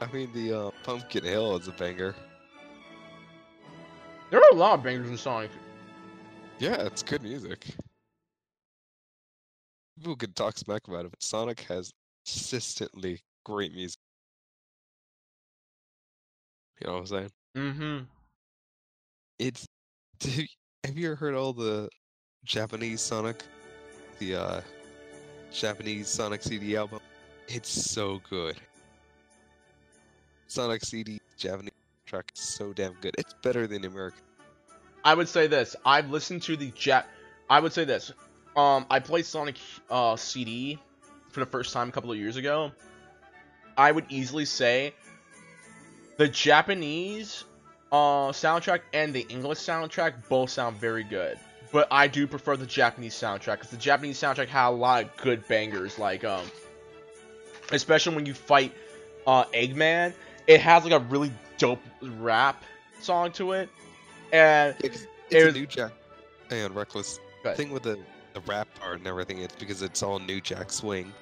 I mean, the uh, Pumpkin Hill is a banger. There are a lot of bangers in Sonic. Yeah, it's good music. People could talk smack about it, but Sonic has consistently great music. You know what I'm saying? Mm-hmm. It's. [LAUGHS] Do, have you ever heard all the Japanese Sonic? The uh, Japanese Sonic CD album? It's so good. Sonic CD Japanese track is so damn good. It's better than American. I would say this. I've listened to the Jap. I would say this. Um, I played Sonic uh, CD for the first time a couple of years ago. I would easily say the Japanese uh, soundtrack and the English soundtrack both sound very good. But I do prefer the Japanese soundtrack because the Japanese soundtrack had a lot of good bangers, like um, especially when you fight uh, Eggman. It has like a really dope rap song to it, and It's, It it's a was- new Jack and Reckless thing with the, the rap part and everything. It's because it's all New Jack Swing.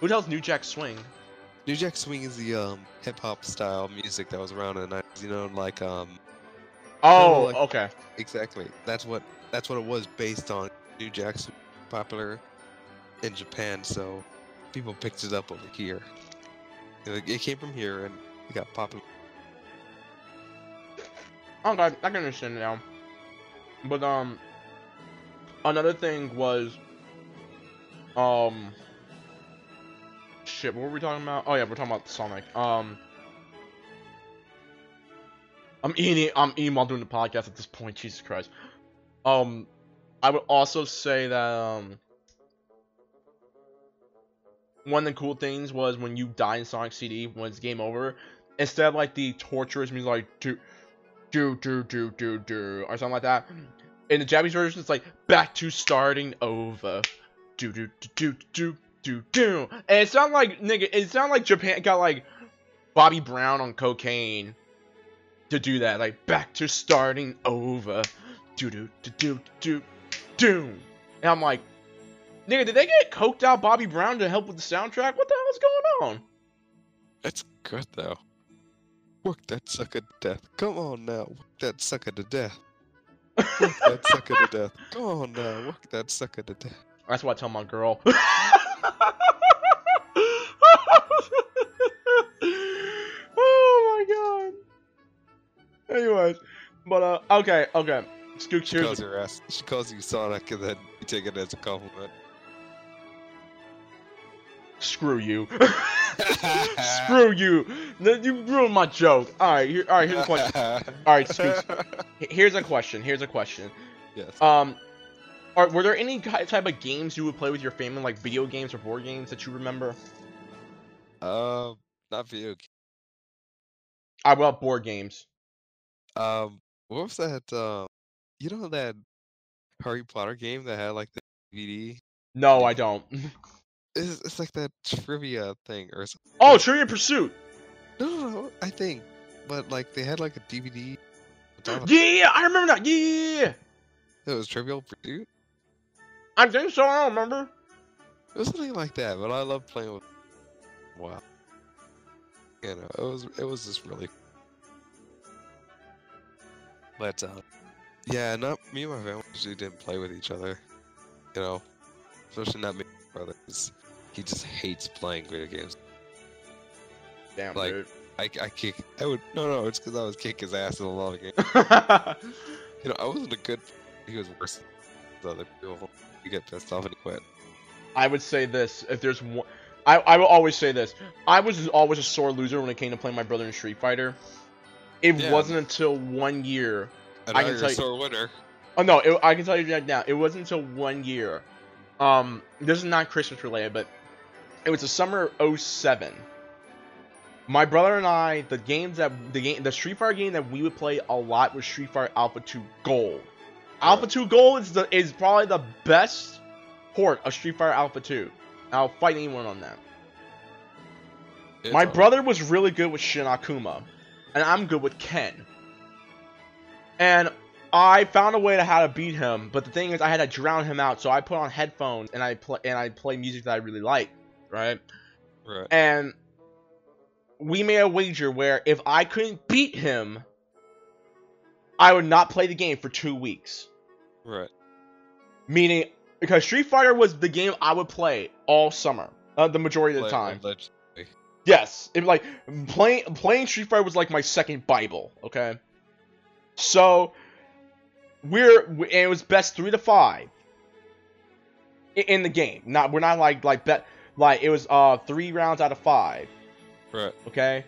who tells New Jack Swing? New Jack Swing is the um, hip hop style music that was around in the 90s. You know, like um, Oh, like- okay. Exactly. That's what that's what it was based on. New Jack's popular in Japan, so people picked it up over here. It came from here and it got popular. Okay, I can understand now. But um, another thing was, um, shit. What were we talking about? Oh yeah, we're talking about Sonic. Um, I'm eating. I'm eating while doing the podcast at this point. Jesus Christ. Um, I would also say that um. One of the cool things was when you die in Sonic CD when it's game over, instead of like the torturous music like do do do do do do or something like that. In the Japanese version, it's like back to starting over. Do do do do do do do. And it sounded like nigga. It sounded like Japan got like Bobby Brown on cocaine to do that. Like back to starting over. Do do do do do do. And I'm like, nigga, did they get coked out Bobby Brown to help with the soundtrack? What the hell is going on? That's good though. Work that sucker to death. Come on now, work that sucker to death. Work that sucker to death. Come on now, work that sucker to death. That's what I tell my girl. [LAUGHS] [LAUGHS] oh my god. Anyways, but uh, okay, okay. Scoot, She calls your ass. She calls you Sonic, and then you take it as a compliment. screw you. [LAUGHS] screw you. You ruined my joke. All right, here, all right. Here's a question. All right, Scoot. [LAUGHS] Here's a question. Here's a question. yes. Um, are were there any type of games you would play with your family, like video games or board games that you remember? Um, not video. I about board games. Um, what was that? Um, you know that Harry Potter game that had like the DVD? No, I don't. [LAUGHS] It's, it's like that trivia thing or something. Oh, Trivia Pursuit. No, no, no, I think, but like they had like a DVD. on top of- Yeah, I remember that. Yeah, yeah, yeah. It was Trivial Pursuit. I think so. I don't remember. It was something like that, but I love playing with. Wow. You know, it was it was just really. But uh, yeah, not me and my family usually didn't play with each other. You know, especially not me, and my brother. He just hates playing video games. Damn, Like- dude. I, I kick. I would no no. It's because I was kick his ass in a lot of games. [LAUGHS] You know, I wasn't a good. He was worse than other people. You get pissed off and quit. I would say this: if there's one, I I will always say this. I was always a sore loser when it came to playing my brother in Street Fighter. It Yeah. wasn't until one year. And I can tell you- sore winner. Oh no, it, I can tell you right now. It wasn't until one year. Um, this is not Christmas related, but it was the summer of 07. My brother and I, the games that the game, the Street Fighter game that we would play a lot was Street Fighter Alpha 2 Gold. Alpha 2 Gold is the is probably the best port of Street Fighter Alpha 2. I'll fight anyone on that. It's My brother was really good with Shin Akuma, and I'm good with Ken. And I found a way to how to beat him, but the thing is, I had to drown him out. So I put on headphones and I play and I play music that I really like, right? Right. And we made a wager where if I couldn't beat him, I would not play the game for two weeks. Right. Meaning, because Street Fighter was the game I would play all summer, uh, the majority of the time. leg- Yes, it like playing playing Street Fighter was like my second Bible. Okay, so we're and it was best three to five in the game. Not we're not like like bet like it was uh three rounds out of five. Right. Okay,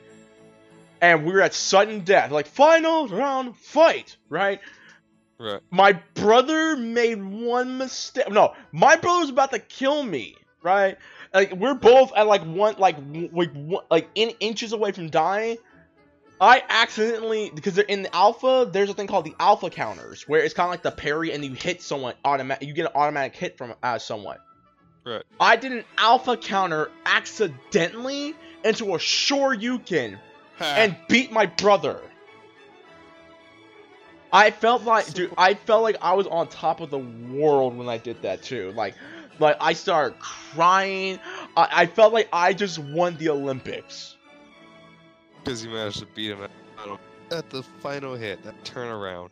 and we were at sudden death, like final round fight, right? Right. my brother made one mistake. No, my brother was about to kill me, right? Like we're both at like one, like like like in inches away from dying. I accidentally because they're in the alpha. There's a thing called the alpha counters, where it's kind of like the parry, and you hit someone automatic. You get an automatic hit from uh, someone. Right. I did an alpha counter accidentally into a Shoryuken and beat my brother. I felt like, dude, I felt like I was on top of the world when I did that too. Like, like I started crying. I, I felt like I just won the Olympics. because you managed to beat him. At, at the final hit, that turnaround.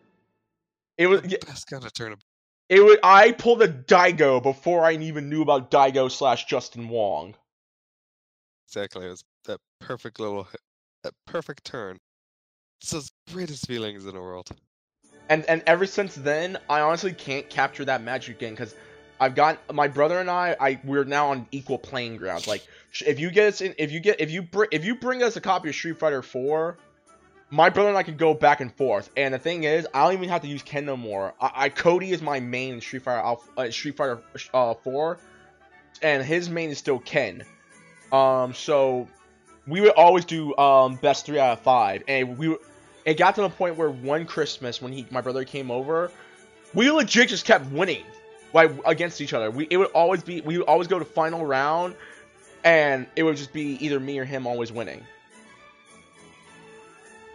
It was The best kind of turn. it was I pulled a Daigo before I even knew about Daigo slash Justin Wong. Exactly. It was that perfect little, hit, that perfect turn. It's the greatest feelings in the world. And and ever since then, I honestly can't capture that magic again because I've got my brother and I. I we're now on equal playing grounds. Like if you get us in, if you get if you bring if you bring us a copy of Street Fighter Four, my brother and I can go back and forth. And the thing is, I don't even have to use Ken no more. I, I Cody is my main in Street Fighter uh, Street Fighter uh, Four, and his main is still Ken. Um, so we would always do um best three out of five, and we it got to the point where one Christmas when he my brother came over, we legit just kept winning like against each other. We it would always be we would always go to final round, and it would just be either me or him always winning.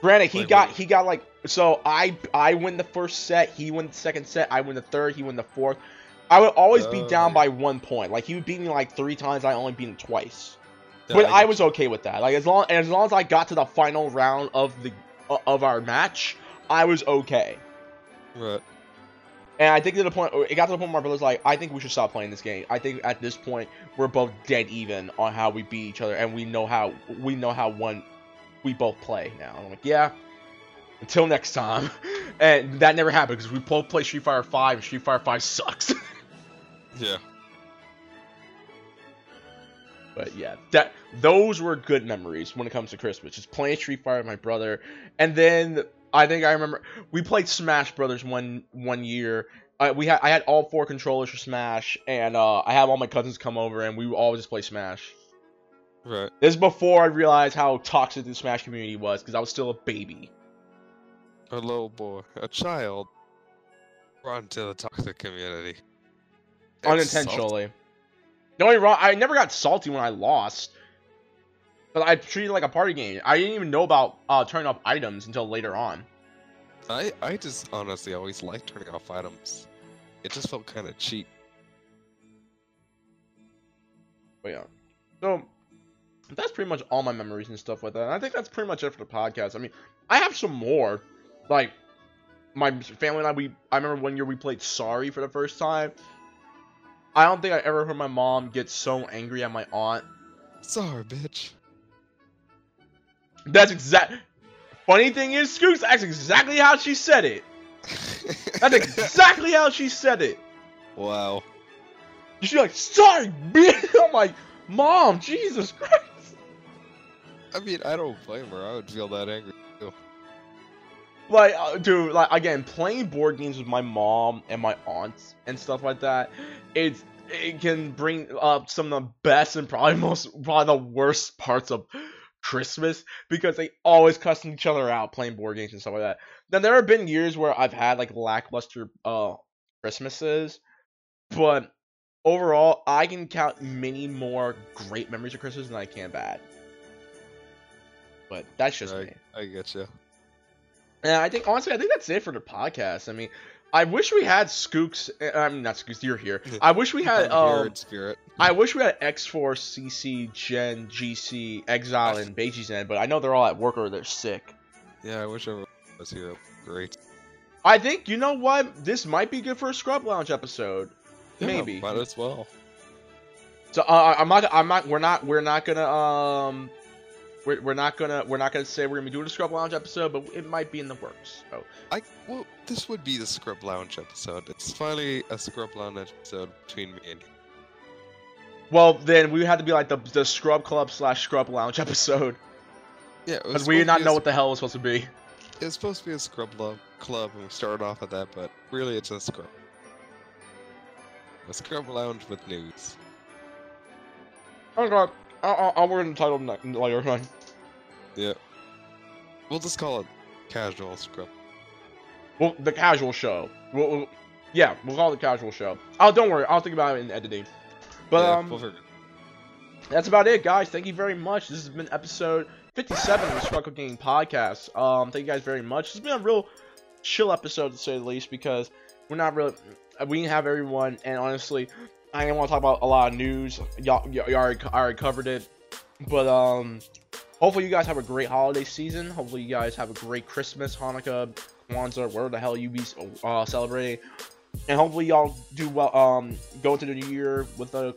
Granted, he got he got like so I I win the first set, he win the second set, I win the third, he win the fourth. I would always be Oh, down by one point. Like he would beat me like three times, I only beat him twice. But I, was okay with that. Like as long as long as I got to the final round of the uh, of our match, I was okay. Right. And I think to the point, it got to the point where my brother's like, I think we should stop playing this game. I think at this point we're both dead even on how we beat each other, and we know how we know how one we both play now. And I'm like, yeah. Until next time, [LAUGHS] and that never happened because we both play Street Fighter Five, and Street Fighter Five sucks. [LAUGHS] Yeah. But yeah, that those were good memories when it comes to Christmas. Just playing Street Fighter with my brother, and then I think I remember we played Smash Brothers one one year. Uh, we had I had all four controllers for Smash, and uh, I had all my cousins come over, and we would all just play Smash. Right. This is before I realized how toxic the Smash community was, because I was still a baby. A little boy, a child, brought into the toxic community. Unintentionally. Don't get me wrong, I never got salty when I lost. But I treated it like a party game. I didn't even know about uh, turning off items until later on. I I just honestly always liked turning off items. It just felt kind of cheap. But yeah. So that's pretty much all my memories and stuff like that. And I think that's pretty much it for the podcast. I mean, I have some more. Like my family and I we I remember one year we played Sorry for the first time. I don't think I ever heard my mom get so angry at my aunt. Sorry, bitch. That's exact Funny thing is, Scoots, that's exactly how she said it. That's [LAUGHS] exactly how she said it. wow. She's like, sorry, bitch. [LAUGHS] I'm like, Mom, Jesus Christ. I mean, I don't blame her. I would feel that angry too. Like, uh, dude, like again, playing board games with my mom and my aunts and stuff like that, it's it can bring up some of the best and probably [LAUGHS] most probably the worst parts of Christmas because they always cussing each other out playing board games and stuff like that. Now there have been years where I've had like lackluster uh Christmases, but overall I can count many more great memories of Christmas than I can bad. But that's just Right. me. I get you. And I think honestly, I think that's it for the podcast. I mean, I wish we had Skooks. uh, I mean, not Skooks. You're here. [LAUGHS] I wish we had. Um, spirit. I wish we had X Force, CC, Gen, GC, Exile, and Beiji Zen, but I know they're all at work or they're sick. Yeah, I wish everyone was here. Great. I think you know what. This might be good for a Scrub Lounge episode. Yeah, Maybe. Might as well. So uh, I'm not. I'm not. We're not. We're not gonna. Um. We're, we're not gonna. We're not gonna say we're gonna be doing a Scrub Lounge episode, but it might be in the works. So I well, this would be the Scrub Lounge episode. It's finally a Scrub Lounge episode between me and you. Well, then we had to be like the the Scrub Club slash Scrub Lounge episode Yeah, because we did not know a, what the hell it was supposed to be. It was supposed to be a Scrub Love Club, and we started off at that, but really it's a Scrub. A Scrub Lounge with news. Okay, I'll, I'll, I'll the title ne- later. on. Yeah. We'll just call it Casual Scrub. Well, the casual show. We'll, we'll- yeah, we'll call it the casual show. Oh, don't worry, I'll think about it in editing. But yeah, um, we'll that's about it, guys. Thank you very much. This has been episode 57 of the Scrub Club Game Podcast. Um, thank you guys very much. It's been a real chill episode to say the least because we're not really we have everyone, and honestly, I didn't want to talk about a lot of news. Y'all, y'all already, already covered it, but um, hopefully you guys have a great holiday season. Hopefully you guys have a great Christmas, Hanukkah, Kwanzaa, whatever the hell you be uh, celebrating, and hopefully y'all do well. Um, go into the new year with a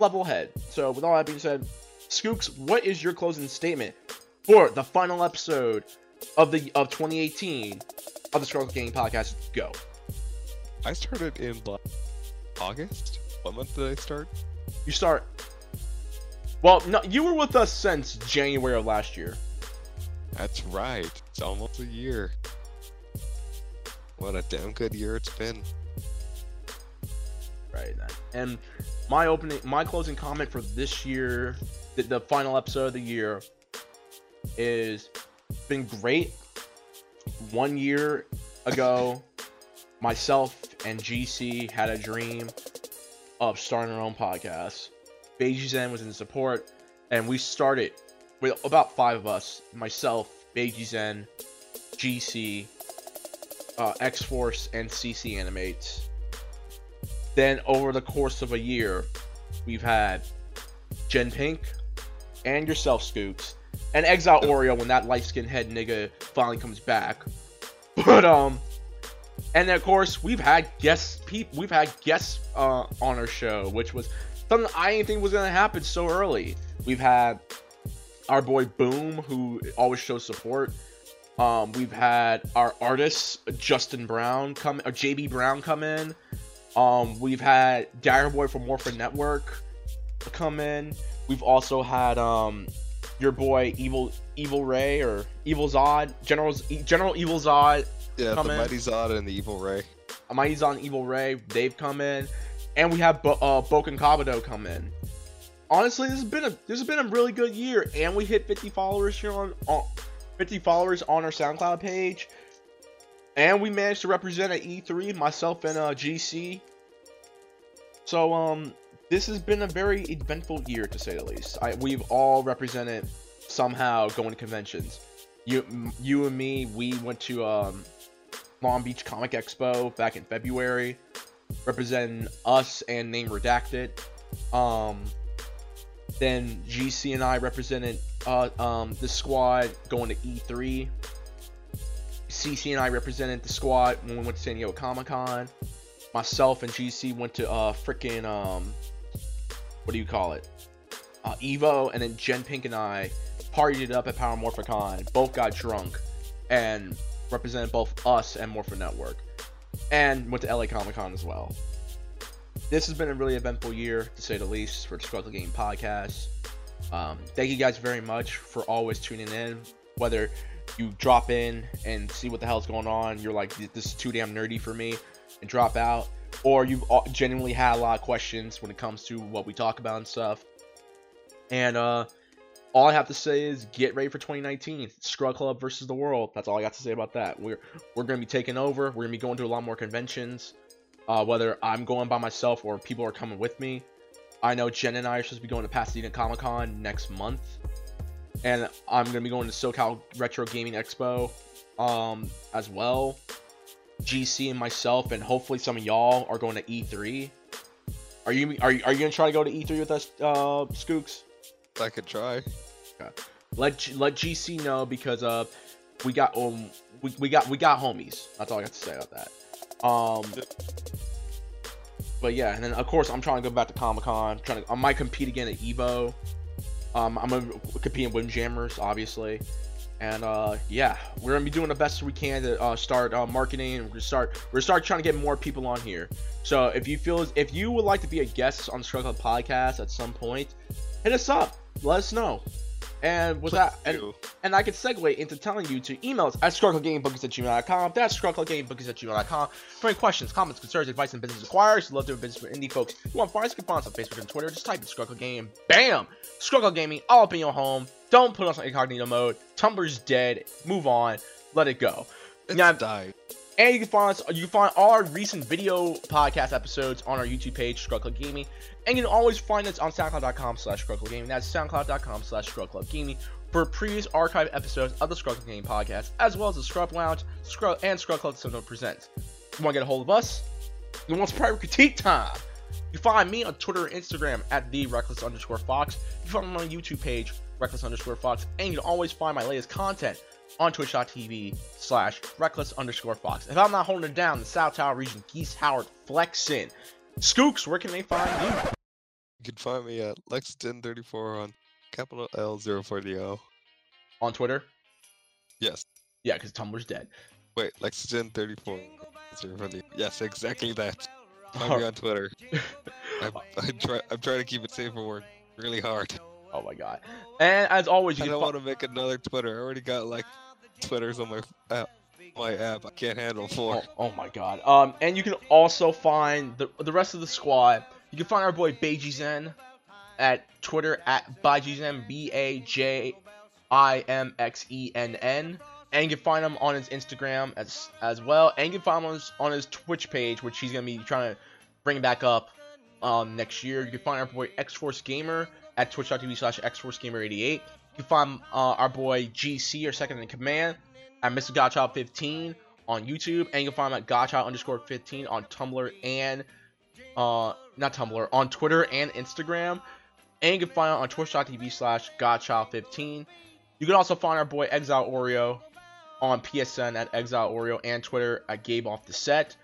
level head. So with all that being said, Skooks, what is your closing statement for the final episode of the of 2018 of the Scrub Club Gaming Podcast? Go. I started in August. What month did I start? You start. Well, no, you were with us since January of last year. That's right. It's almost a year. What a damn good year it's been. Right. Uh, and my opening, my closing comment for this year, the, the final episode of the year, is been great. One year ago, [LAUGHS] myself and GC had a dream of starting our own podcast. Beiji Zen was in support, and we started with about five of us myself, Beiji Zen, GC, uh, X Force, and CC Animates. Then, over the course of a year, we've had Jen Pink and yourself, Skooks, and Exile Oreo when that light skinned head nigga finally comes back. [LAUGHS] But, um, and of course, we've had guests. People, we've had guests uh, on our show, which was something I didn't think was gonna happen so early. We've had our boy Boom, who always shows support. Um, we've had our artist Justin Brown come, or JB Brown come in. Um, we've had Dire Boy from Morphin Network come in. We've also had um, your boy Evil Evil Ray or Evil Zod, General General Evil Zod Yeah, Come the in. Mighty Zod and the Evil Ray. Amai's on Evil Ray. They've come in, and we have Bo- uh, Boken Kabuto come in. Honestly, this has been a this has been a really good year, and we hit 50 followers here on, on 50 followers on our SoundCloud page, and we managed to represent at E3 myself and uh, GC. So um, this has been a very eventful year to say the least. I, we've all represented somehow going to conventions. You, you and me, we went to um, Long Beach Comic Expo back in February, representing us and Name Redacted. Um, then GC and I represented uh, um, the squad going to E3. CC and I represented the squad when we went to San Diego Comic Con. Myself and GC went to uh freaking um, what do you call it? Uh, Evo, and then Jen Pink and I partied it up at Power Morphicon. Both got drunk and represented both us and Morphin Network, and went to LA Comic Con as well. This has been a really eventful year, to say the least, for the Scrub Club Game Podcast. Um, thank you guys very much for always tuning in. Whether you drop in and see what the hell's going on, you're like, this is too damn nerdy for me, and drop out, or you've genuinely had a lot of questions when it comes to what we talk about and stuff. And uh, all I have to say is get ready for 2019. Scrub Club versus the world. That's all I got to say about that. We're we're gonna be taking over. We're gonna be going to a lot more conventions. Uh, whether I'm going by myself or people are coming with me. I know Jen and I are supposed to be going to Pasadena Comic Con next month, and I'm gonna be going to SoCal Retro Gaming Expo um, as well. GC and myself, and hopefully some of y'all are going to E3. Are you are you, are you gonna try to go to E3 with us, uh, Skooks? I could try. Let let GC know because uh we got um we, we got we got homies. That's all I got to say about that. Um but yeah, and then of course I'm trying to go back to Comic Con. Trying to I might compete again at Evo. Um I'm gonna compete in Windjammers, obviously. And uh yeah, we're gonna be doing the best we can to uh, start uh, marketing. We're gonna start we're start trying to get more people on here. So if you feel if you would like to be a guest on Scrub Club Podcast at some point, hit us up. Let us know. And with that, and, and I can segue into telling you to email us at strugglegamebookies at gmail.com. That's strugglegamebookies at gmail.com. For any questions, comments, concerns, advice, and business inquiries, love doing business with indie folks. If you want to find us, you can find us on Facebook and Twitter. Just type in Scrub Club Game. Bam! Scrub Club Gaming all up in your home. Don't put us on incognito mode. Tumblr's dead. Move on. Let it go. It's Now- died. And you can find us, you can find our recent video podcast episodes on our YouTube page, Scrub Club Gaming. And you can always find us on SoundCloud.com slash Scrub Club Gaming. That's SoundCloud.com slash Scrub Club Gaming for previous archive episodes of the Scrub Club Gaming podcast, as well as the Scrub Lounge, Scrub and Scrub Club Cinema Presents. You want to get a hold of us? You want some private critique time? You find me on Twitter and Instagram at the reckless underscore fox. You find me on my YouTube page, reckless underscore fox, and you can always find my latest content on twitch.tv slash reckless underscore fox. If I'm not holding it down, the South Tower region, Geese Howard flexing. Skooks, where can they find you? You can find me at Lexington34 on capital L040. On Twitter? Yes. Yeah, because Tumblr's dead. Wait, Lexington34. 040. Yes, exactly that. Find me oh. on Twitter. [LAUGHS] I'm, I try, I'm trying to keep it safe for work really hard. Oh my god. And as always, you I don't want to make another Twitter. I already got like Twitters on my app. My app. I can't handle four. Oh, oh my god. Um, and you can also find the the rest of the squad. You can find our boy Beiji Zen at Twitter at Baijizen B A J I M X E N N. And you can find him on his Instagram as as well. And you can find him on his, on his Twitch page, which he's gonna be trying to bring back up um next year. You can find our boy X Force Gamer at twitch.tv slash X Force Gamer 88. You can find uh, our boy GC or second in command at Mr. Godchild 15 on YouTube, and you can find him at Godchild underscore 15 on Tumblr and uh not Tumblr on Twitter and Instagram. And you can find him on twitch.tv slash Godchild 15. You can also find our boy Exile Oreo on PSN at Exile Oreo and Twitter at Gabe Off the Set.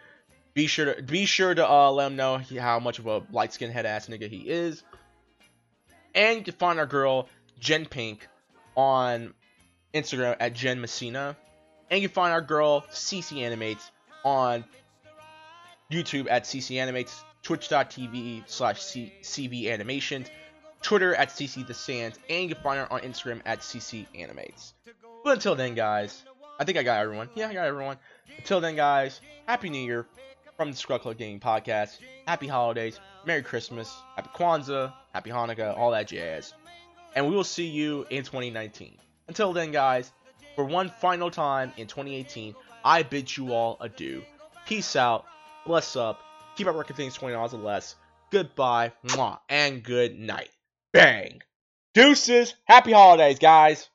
Be sure to be sure to uh, let him know he, how much of a light skinned head ass nigga he is. And you can find our girl Jen Pink on Instagram at Jen Messina. And you can find our girl CC Animates on YouTube at CC Animates, twitch.tv slash CV Animations, Twitter at CC The Sands, and you can find her on Instagram at CC Animates. But until then, guys, I think I got everyone. Yeah, I got everyone. Until then, guys, Happy New Year from the Scrub Club Gaming Podcast. Happy holidays, Merry Christmas, Happy Kwanzaa, Happy Hanukkah, all that jazz. And we will see you in 2019. Until then, guys, for one final time in 2018, I bid you all adieu. Peace out, bless up, keep up working things $20 or less. Goodbye, mwah, and good night. Bang. Deuces, happy holidays, guys.